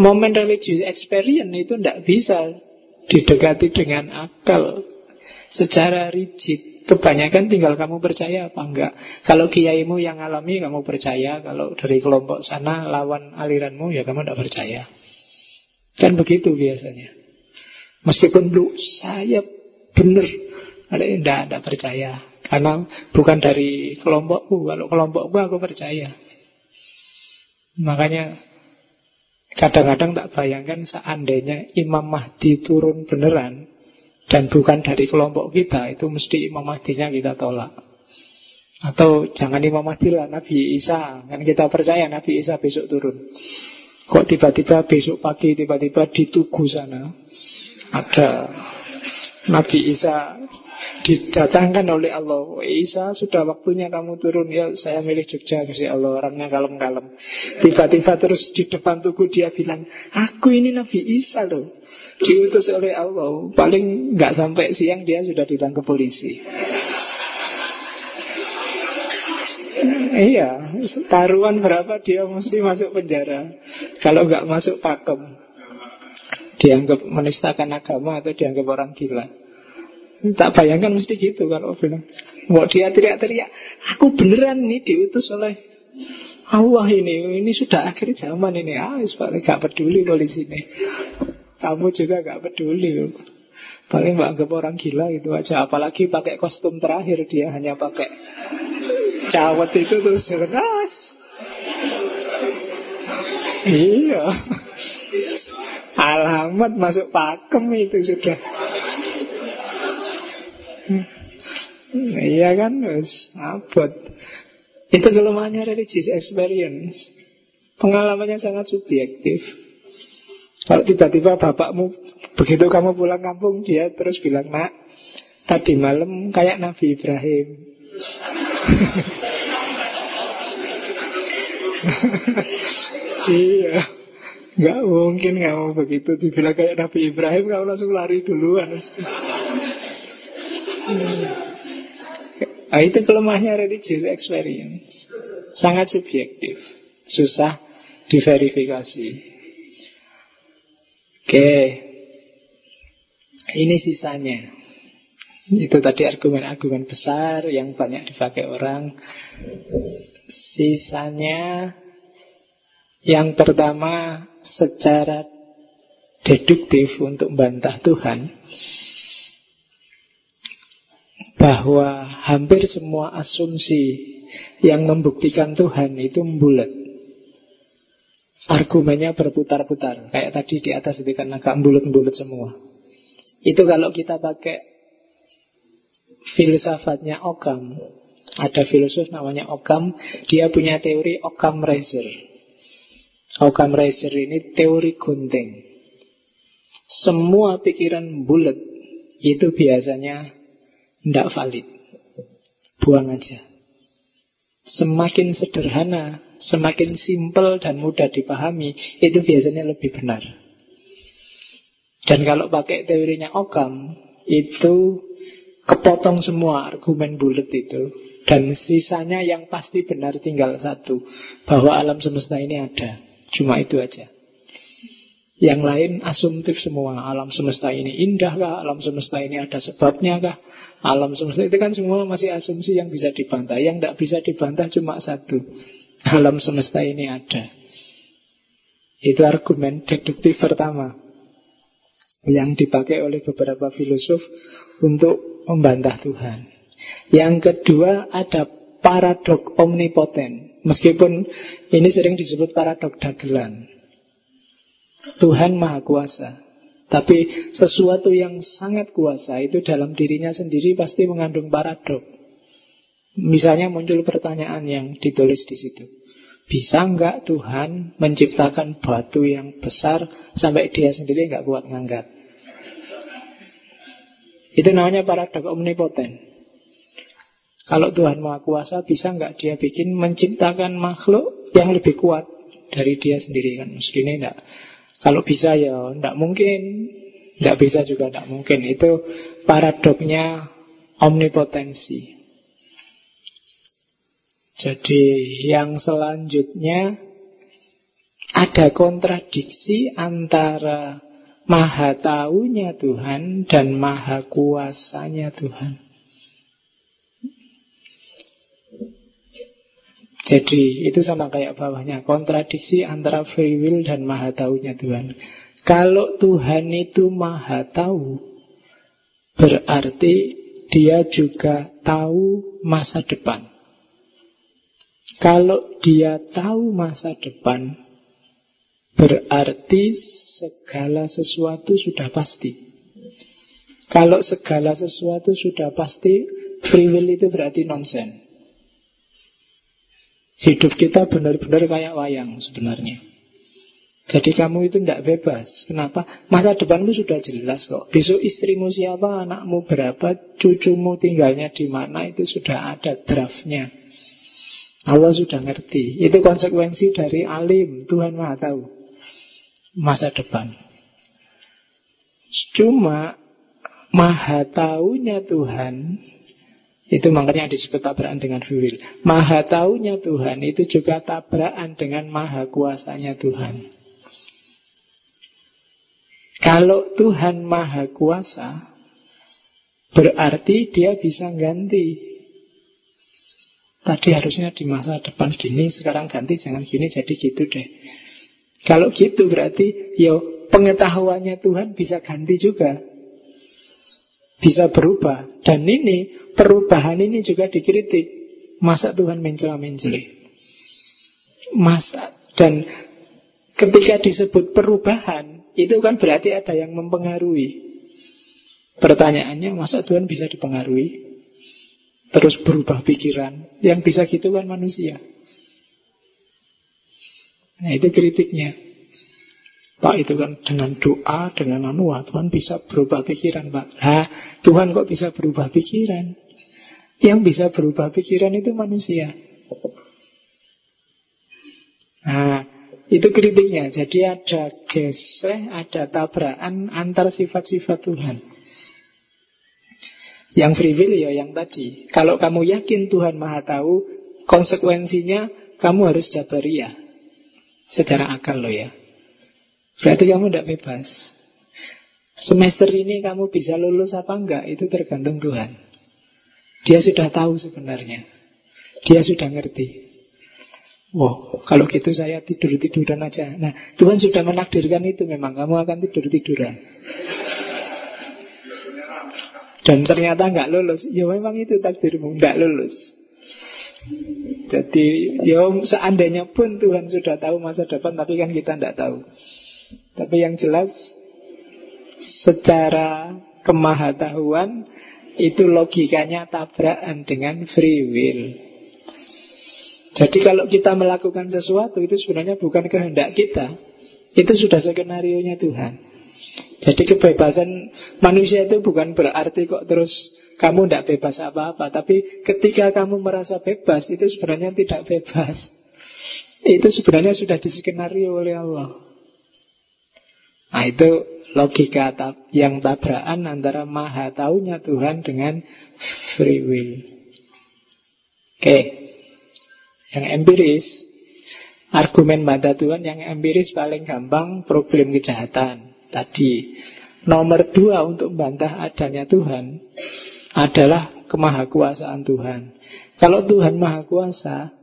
Speaker 1: Momen religious experience itu tidak bisa didekati dengan akal secara rigid. Kebanyakan tinggal kamu percaya apa enggak? Kalau kiaimu yang alami kamu percaya. Kalau dari kelompok sana lawan aliranmu ya kamu tidak percaya. Kan begitu biasanya. Meskipun lu saya benar Ada tidak, tidak percaya. Karena bukan dari kelompokku Kalau kelompokku aku percaya. Makanya Kadang-kadang tak bayangkan seandainya Imam Mahdi turun beneran dan bukan dari kelompok kita itu mesti Imam Mahdinya kita tolak. Atau jangan Imam Mahdi lah Nabi Isa. Kan kita percaya Nabi Isa besok turun. Kok tiba-tiba besok pagi tiba-tiba di Tugu sana? Ada Nabi Isa didatangkan oleh Allah. Isa sudah waktunya kamu turun. Ya saya milih Jogja kasih Allah. Orangnya kalem-kalem. Tiba-tiba terus di depan tugu dia bilang aku ini Nabi Isa loh diutus oleh Allah paling nggak sampai siang dia sudah ditangkap polisi Iya, taruhan berapa dia mesti masuk penjara Kalau nggak masuk pakem Dianggap menistakan agama atau dianggap orang gila Tak bayangkan mesti gitu kalau bilang. Mau dia teriak-teriak, aku beneran nih diutus oleh Allah ini. Ini sudah akhir zaman ini. Ah, gak peduli polisi ini. Kamu juga gak peduli. Paling anggap orang gila itu aja. Apalagi pakai kostum terakhir dia hanya pakai cawat itu terus keras. Iya. Alamat masuk pakem itu sudah. Iya kan, wes abot. Itu kelemahannya religious experience. Pengalamannya sangat subjektif. Kalau tiba-tiba bapakmu begitu kamu pulang kampung dia terus bilang nak tadi malam kayak Nabi Ibrahim. <laughs> iya. Gak mungkin kamu begitu dibilang kayak Nabi Ibrahim Kamu langsung lari duluan Nah, itu kelemahnya religious experience. Sangat subjektif. Susah diverifikasi. Oke. Ini sisanya. Itu tadi argumen-argumen besar yang banyak dipakai orang. Sisanya yang pertama secara deduktif untuk membantah Tuhan bahwa hampir semua asumsi yang membuktikan Tuhan itu membulat. Argumennya berputar-putar. Kayak tadi di atas itu kan agak bulat-bulat semua. Itu kalau kita pakai filsafatnya Occam. Ada filosof namanya Occam, dia punya teori Occam Razor. Occam Razor ini teori gunting. Semua pikiran bulat itu biasanya tidak valid. Buang aja. Semakin sederhana, semakin simpel dan mudah dipahami, itu biasanya lebih benar. Dan kalau pakai teorinya Occam, itu Kepotong semua argumen bulat itu Dan sisanya yang pasti benar tinggal satu Bahwa alam semesta ini ada Cuma itu aja Yang lain asumtif semua Alam semesta ini indah kah? Alam semesta ini ada sebabnya kah? Alam semesta itu kan semua masih asumsi yang bisa dibantah Yang tidak bisa dibantah cuma satu Alam semesta ini ada Itu argumen deduktif pertama Yang dipakai oleh beberapa filosof Untuk membantah Tuhan. Yang kedua ada paradok omnipoten. Meskipun ini sering disebut paradok dagelan. Tuhan Maha Kuasa. Tapi sesuatu yang sangat kuasa itu dalam dirinya sendiri pasti mengandung paradok. Misalnya muncul pertanyaan yang ditulis di situ. Bisa nggak Tuhan menciptakan batu yang besar sampai dia sendiri nggak kuat ngangkat? Itu namanya paradok omnipoten. Kalau Tuhan Maha Kuasa bisa nggak dia bikin menciptakan makhluk yang lebih kuat dari dia sendiri kan? Meskipun enggak. Kalau bisa ya enggak mungkin. Enggak bisa juga enggak mungkin. Itu paradoknya omnipotensi. Jadi yang selanjutnya ada kontradiksi antara Maha taunya Tuhan dan maha kuasanya Tuhan. Jadi itu sama kayak bawahnya Kontradiksi antara free will dan maha taunya Tuhan Kalau Tuhan itu maha tahu Berarti dia juga tahu masa depan Kalau dia tahu masa depan Berarti segala sesuatu sudah pasti. Kalau segala sesuatu sudah pasti, free will itu berarti nonsen. Hidup kita benar-benar kayak wayang sebenarnya. Jadi kamu itu tidak bebas. Kenapa? Masa depanmu sudah jelas kok. Besok istrimu siapa, anakmu berapa, cucumu tinggalnya di mana, itu sudah ada draftnya. Allah sudah ngerti. Itu konsekuensi dari alim. Tuhan Maha tahu masa depan. Cuma maha taunya Tuhan itu makanya disebut tabrakan dengan free Maha taunya Tuhan itu juga tabrakan dengan maha kuasanya Tuhan. Kalau Tuhan maha kuasa, berarti dia bisa ganti. Tadi harusnya di masa depan gini, sekarang ganti jangan gini, jadi gitu deh. Kalau gitu berarti ya pengetahuannya Tuhan bisa ganti juga. Bisa berubah. Dan ini perubahan ini juga dikritik. Masa Tuhan mencela-mencela? Masa dan ketika disebut perubahan itu kan berarti ada yang mempengaruhi. Pertanyaannya, masa Tuhan bisa dipengaruhi? Terus berubah pikiran. Yang bisa gitu kan manusia. Nah itu kritiknya. Pak itu kan dengan doa, dengan anu, Tuhan bisa berubah pikiran Pak. Nah, Tuhan kok bisa berubah pikiran? Yang bisa berubah pikiran itu manusia. Nah, itu kritiknya. Jadi ada geseh, ada tabrakan antar sifat-sifat Tuhan. Yang free will ya yang tadi. Kalau kamu yakin Tuhan Maha Tahu, konsekuensinya kamu harus jabariyah. Secara akal lo ya Berarti kamu tidak bebas. Semester ini kamu bisa lulus apa enggak Itu tergantung Tuhan. Dia sudah tahu sebenarnya. Dia sudah ngerti. Wow, kalau gitu saya tidur-tiduran aja. Nah, Tuhan sudah menakdirkan itu memang. Kamu akan tidur-tiduran. Dan ternyata enggak lulus. Ya memang itu takdirmu, enggak lulus. Jadi, ya seandainya pun Tuhan sudah tahu masa depan Tapi kan kita enggak tahu Tapi yang jelas secara kemahatahuan itu logikanya tabrakan dengan free will. Jadi kalau kita melakukan sesuatu itu sebenarnya bukan kehendak kita. Itu sudah skenario nya Tuhan. Jadi kebebasan manusia itu bukan berarti kok terus kamu tidak bebas apa-apa. Tapi ketika kamu merasa bebas itu sebenarnya tidak bebas. Itu sebenarnya sudah diskenario oleh Allah. Nah itu logika yang tabrakan antara maha taunya Tuhan dengan free will. Oke, yang empiris, argumen mata Tuhan yang empiris paling gampang problem kejahatan. Tadi, nomor dua untuk membantah adanya Tuhan adalah kemahakuasaan Tuhan. Kalau Tuhan maha kuasa,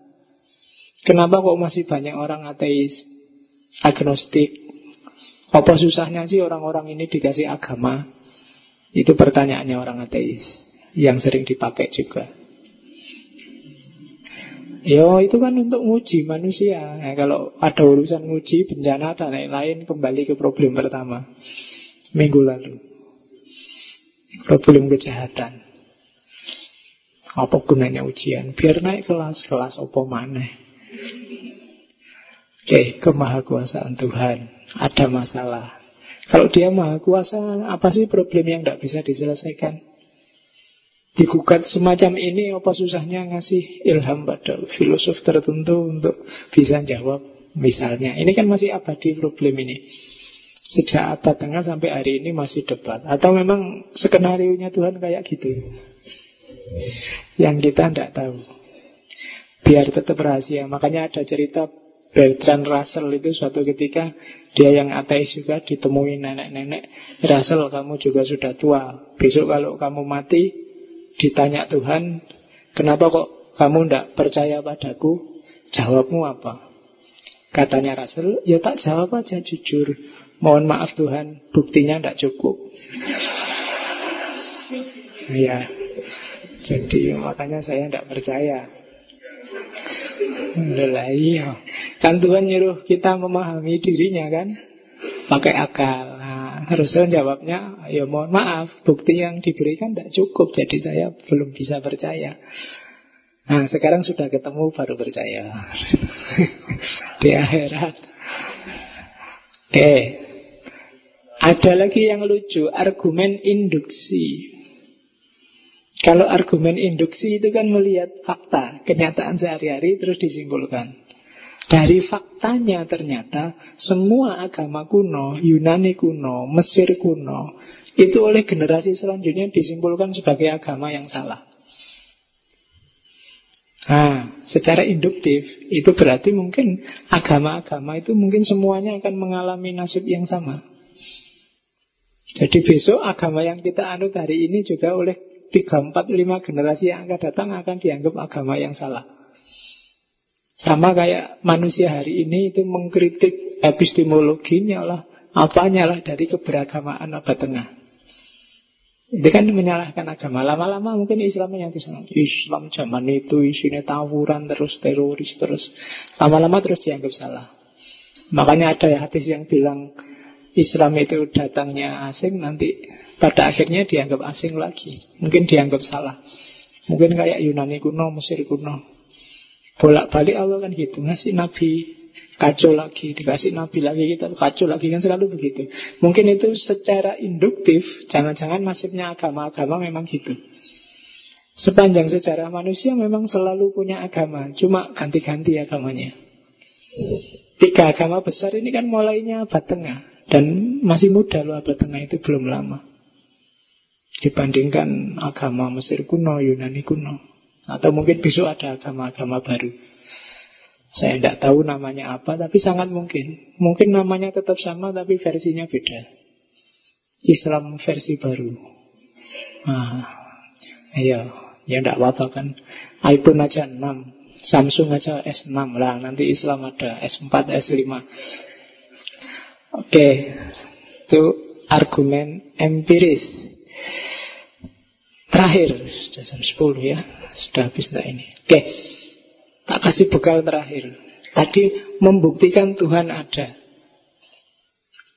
Speaker 1: kenapa kok masih banyak orang ateis, agnostik, apa susahnya sih orang-orang ini dikasih agama? Itu pertanyaannya orang ateis yang sering dipakai juga. Yo itu kan untuk nguji manusia. Nah, kalau ada urusan nguji bencana dan lain-lain kembali ke problem pertama minggu lalu. Problem kejahatan. Apa gunanya ujian? Biar naik kelas, kelas apa mana? Oke, kemahakuasaan Tuhan ada masalah. Kalau dia maha kuasa, apa sih problem yang tidak bisa diselesaikan? Digugat semacam ini, apa susahnya ngasih ilham pada filosof tertentu untuk bisa jawab misalnya. Ini kan masih abadi problem ini. Sejak abad tengah sampai hari ini masih debat. Atau memang skenario nya Tuhan kayak gitu. Yang kita tidak tahu. Biar tetap rahasia. Makanya ada cerita Bertrand Russell itu suatu ketika dia yang ateis juga ditemui nenek-nenek Russell kamu juga sudah tua. Besok kalau kamu mati Ditanya Tuhan Kenapa kok kamu tidak percaya padaku? Jawabmu apa? Katanya Russell Ya tak jawab aja jujur. Mohon maaf Tuhan Buktinya tidak cukup. <laughs> Ya Jadi makanya saya tidak percaya. Alhamdulillah iya Kan Tuhan nyuruh kita memahami dirinya kan? Pakai akal. Nah, Harusnya jawabnya Ya mohon maaf Bukti yang diberikan tidak cukup Jadi saya belum bisa percaya. Nah sekarang sudah ketemu baru percaya. <laughs> Di akhirat. Oke. Ada lagi yang lucu Argumen induksi. Kalau argumen induksi itu kan melihat fakta, kenyataan sehari-hari terus disimpulkan. Dari faktanya ternyata semua agama kuno, Yunani kuno, Mesir kuno, itu oleh generasi selanjutnya disimpulkan sebagai agama yang salah. Nah, secara induktif itu berarti mungkin agama-agama itu mungkin semuanya akan mengalami nasib yang sama. Jadi besok agama yang kita anut hari ini juga oleh tiga, empat, lima generasi yang akan datang akan dianggap agama yang salah. Sama kayak manusia hari ini itu mengkritik epistemologinya lah, apanya lah dari keberagamaan abad tengah. Itu kan menyalahkan agama. Lama-lama mungkin Islam yang disenang. Islam zaman itu isinya tawuran terus, teroris terus. Lama-lama terus dianggap salah. Makanya ada ya hadis yang bilang Islam itu datangnya asing nanti pada akhirnya dianggap asing lagi. Mungkin dianggap salah. Mungkin kayak Yunani kuno, Mesir kuno. Bolak-balik Allah kan gitu. Ngasih Nabi kacau lagi, dikasih Nabi lagi kita kacau lagi kan selalu begitu. Mungkin itu secara induktif, jangan-jangan nasibnya agama-agama memang gitu. Sepanjang sejarah manusia memang selalu punya agama, cuma ganti-ganti agamanya. Tiga agama besar ini kan mulainya abad tengah dan masih muda loh abad tengah itu belum lama dibandingkan agama Mesir kuno, Yunani kuno. Atau mungkin besok ada agama-agama baru. Saya tidak tahu namanya apa, tapi sangat mungkin. Mungkin namanya tetap sama, tapi versinya beda. Islam versi baru. Nah, ayo, ya enggak apa-apa kan. iPhone aja 6, Samsung aja S6 lah, nanti Islam ada S4, S5. Oke, itu argumen empiris. Terakhir, sudah jam 10 ya, sudah habis enggak ini. Oke, tak kasih bekal terakhir. Tadi membuktikan Tuhan ada.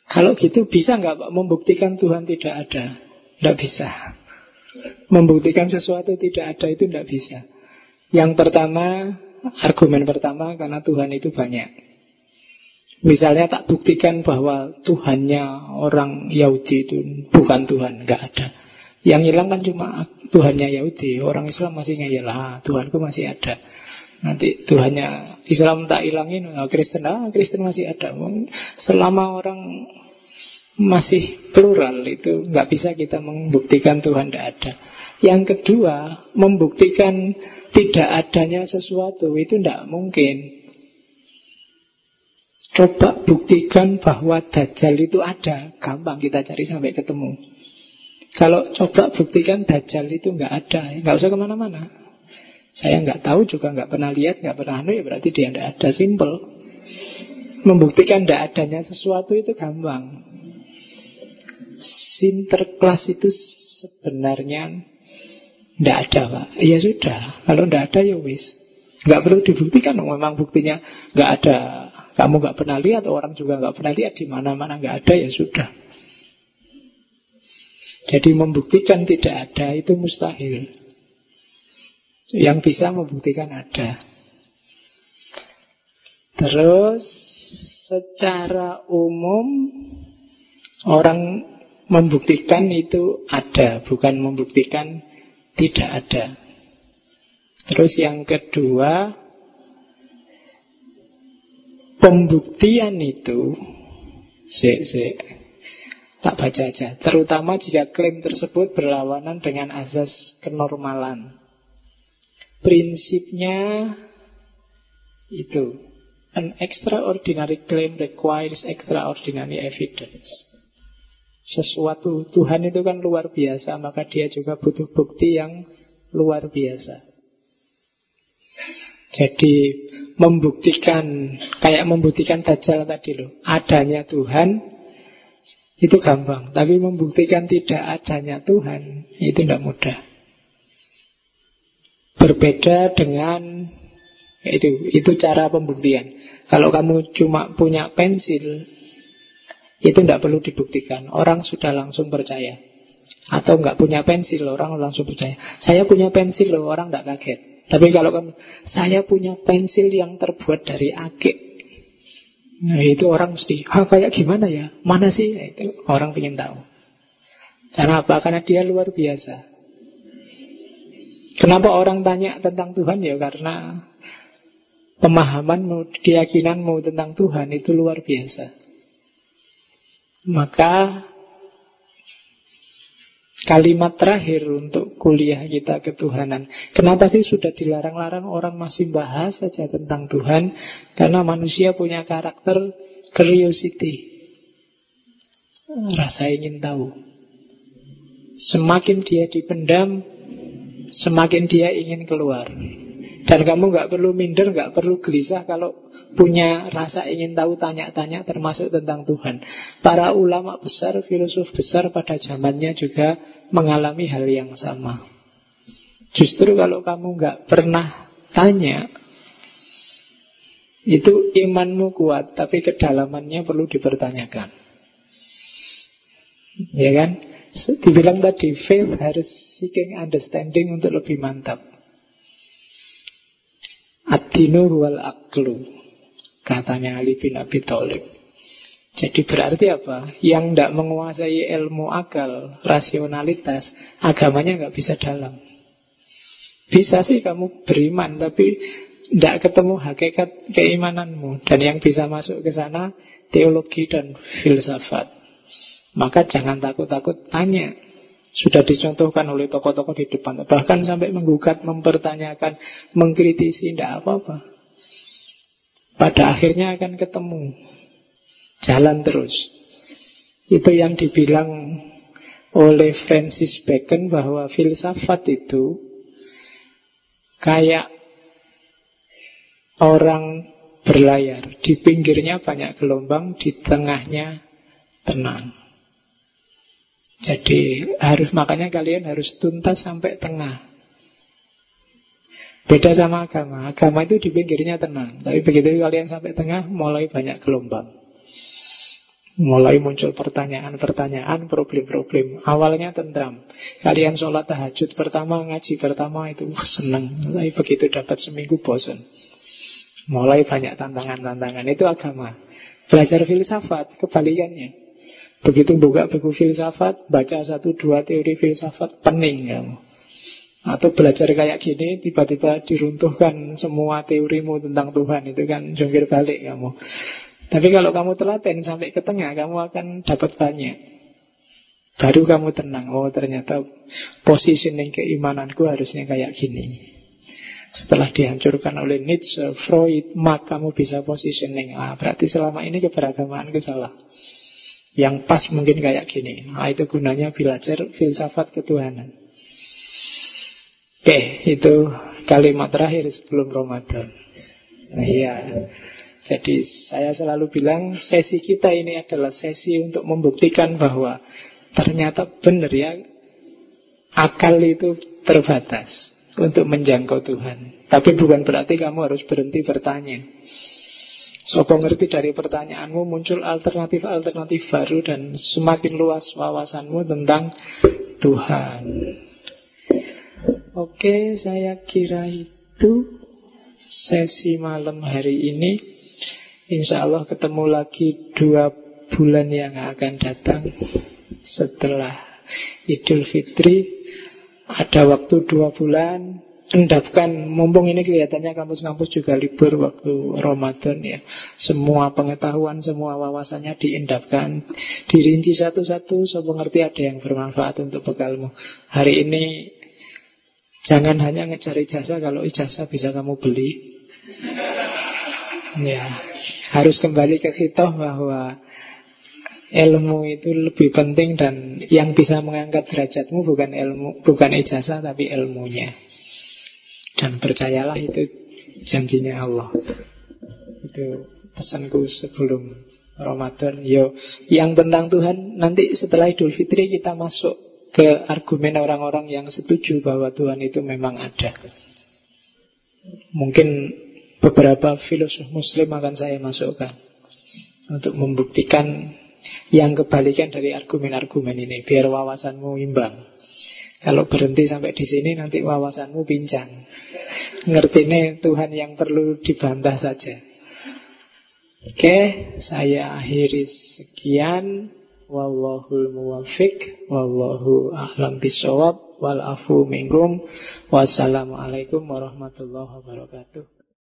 Speaker 1: Kalau gitu bisa nggak Pak membuktikan Tuhan tidak ada? Tidak bisa. Membuktikan sesuatu tidak ada itu tidak bisa. Yang pertama, argumen pertama karena Tuhan itu banyak. Misalnya tak buktikan bahwa Tuhannya orang Yahudi itu bukan Tuhan, nggak ada. Yang hilang kan cuma Tuhannya Yahudi, orang Islam masih ngeyel, ah, Tuhanku masih ada. Nanti Tuhannya Islam tak hilangin, oh, Kristen, ah Kristen masih ada. Selama orang masih plural itu nggak bisa kita membuktikan Tuhan tidak ada. Yang kedua, membuktikan tidak adanya sesuatu itu tidak mungkin. Coba buktikan bahwa Dajjal itu ada, gampang kita cari sampai ketemu. Kalau coba buktikan Dajjal itu nggak ada, nggak usah ke mana-mana. Saya nggak tahu juga nggak pernah lihat, nggak pernah anu ya berarti dia nggak ada. Simple. Membuktikan tidak adanya sesuatu itu gampang. Sinterklas itu sebenarnya tidak ada pak. Ya sudah. Kalau tidak ada ya wis. Nggak perlu dibuktikan. Memang buktinya nggak ada. Kamu nggak pernah lihat, orang juga nggak pernah lihat di mana-mana nggak ada ya sudah. Jadi membuktikan tidak ada itu mustahil. Yang bisa membuktikan ada. Terus secara umum orang membuktikan itu ada, bukan membuktikan tidak ada. Terus yang kedua, pembuktian itu si, si, tak baca aja. Terutama jika klaim tersebut berlawanan dengan asas kenormalan. Prinsipnya itu An extraordinary claim requires extraordinary evidence Sesuatu Tuhan itu kan luar biasa Maka dia juga butuh bukti yang luar biasa Jadi membuktikan Kayak membuktikan Dajjal tadi loh Adanya Tuhan Itu gampang Tapi membuktikan tidak adanya Tuhan Itu tidak mudah Berbeda dengan itu itu cara pembuktian. Kalau kamu cuma punya pensil, itu tidak perlu dibuktikan. Orang sudah langsung percaya. Atau nggak punya pensil, orang langsung percaya. Saya punya pensil loh, orang tidak kaget. Tapi kalau kamu, saya punya pensil yang terbuat dari akik. Nah itu orang mesti, ah kayak gimana ya? Mana sih? Nah, itu orang ingin tahu. Karena apa? Karena dia luar biasa. Kenapa orang tanya tentang Tuhan ya karena pemahamanmu, keyakinanmu tentang Tuhan itu luar biasa. Maka kalimat terakhir untuk kuliah kita ketuhanan. Kenapa sih sudah dilarang-larang orang masih bahas saja tentang Tuhan? Karena manusia punya karakter curiosity. Rasa ingin tahu. Semakin dia dipendam, semakin dia ingin keluar. Dan kamu nggak perlu minder, nggak perlu gelisah kalau punya rasa ingin tahu tanya-tanya termasuk tentang Tuhan. Para ulama besar, filosof besar pada zamannya juga mengalami hal yang sama. Justru kalau kamu nggak pernah tanya, itu imanmu kuat, tapi kedalamannya perlu dipertanyakan. Ya kan? Dibilang tadi, faith harus seeking understanding untuk lebih mantap. Adinu wal aklu, katanya Ali bin Abi Thalib. Jadi berarti apa? Yang tidak menguasai ilmu akal, rasionalitas, agamanya nggak bisa dalam. Bisa sih kamu beriman, tapi tidak ketemu hakikat keimananmu. Dan yang bisa masuk ke sana, teologi dan filsafat. Maka jangan takut-takut tanya. Sudah dicontohkan oleh tokoh-tokoh di depan. Bahkan sampai menggugat, mempertanyakan, mengkritisi, tidak apa-apa. Pada akhirnya akan ketemu. Jalan terus. Itu yang dibilang oleh Francis Bacon bahwa filsafat itu kayak orang berlayar. Di pinggirnya banyak gelombang, di tengahnya tenang. Jadi harus makanya kalian harus tuntas sampai tengah. Beda sama agama. Agama itu di pinggirnya tenang. Tapi begitu kalian sampai tengah, mulai banyak gelombang. Mulai muncul pertanyaan-pertanyaan, problem-problem. Awalnya tentram. Kalian sholat tahajud pertama, ngaji pertama itu wah, seneng. Tapi begitu dapat seminggu bosan. Mulai banyak tantangan-tantangan. Itu agama. Belajar filsafat, kebalikannya. Begitu buka buku filsafat, baca satu dua teori filsafat, pening kamu. Atau belajar kayak gini Tiba-tiba diruntuhkan semua teorimu tentang Tuhan Itu kan jungkir balik kamu Tapi kalau kamu telaten sampai ke tengah Kamu akan dapat banyak Baru kamu tenang Oh ternyata positioning keimananku harusnya kayak gini setelah dihancurkan oleh Nietzsche, Freud, Marx, kamu bisa positioning. Ah, berarti selama ini keberagamaan salah. Yang pas mungkin kayak gini. Nah, itu gunanya belajar filsafat ketuhanan. Oke, itu kalimat terakhir sebelum Ramadan. Nah, iya. Jadi saya selalu bilang sesi kita ini adalah sesi untuk membuktikan bahwa ternyata benar ya akal itu terbatas untuk menjangkau Tuhan. Tapi bukan berarti kamu harus berhenti bertanya. Sopo ngerti dari pertanyaanmu muncul alternatif-alternatif baru dan semakin luas wawasanmu tentang Tuhan. Oke, saya kira itu sesi malam hari ini. Insya Allah ketemu lagi dua bulan yang akan datang setelah Idul Fitri. Ada waktu dua bulan. Endapkan, mumpung ini kelihatannya kampus-kampus juga libur waktu Ramadan ya. Semua pengetahuan, semua wawasannya diendapkan, dirinci satu-satu, so mengerti ada yang bermanfaat untuk bekalmu. Hari ini Jangan hanya ngejar ijazah Kalau ijazah bisa kamu beli Ya Harus kembali ke kita bahwa Ilmu itu lebih penting Dan yang bisa mengangkat derajatmu Bukan ilmu, bukan ijazah Tapi ilmunya Dan percayalah itu janjinya Allah Itu pesanku sebelum Ramadan Yo, yang tentang Tuhan nanti setelah Idul Fitri kita masuk ke argumen orang-orang yang setuju bahwa Tuhan itu memang ada. Mungkin beberapa filosof muslim akan saya masukkan untuk membuktikan yang kebalikan dari argumen-argumen ini biar wawasanmu imbang. Kalau berhenti sampai di sini nanti wawasanmu pincang. Ngerti ini Tuhan yang perlu dibantah saja. Oke, saya akhiri sekian. Wallahul muwafiq Wallahu a'lam bisawab Wal afu minkum Wassalamualaikum warahmatullahi wabarakatuh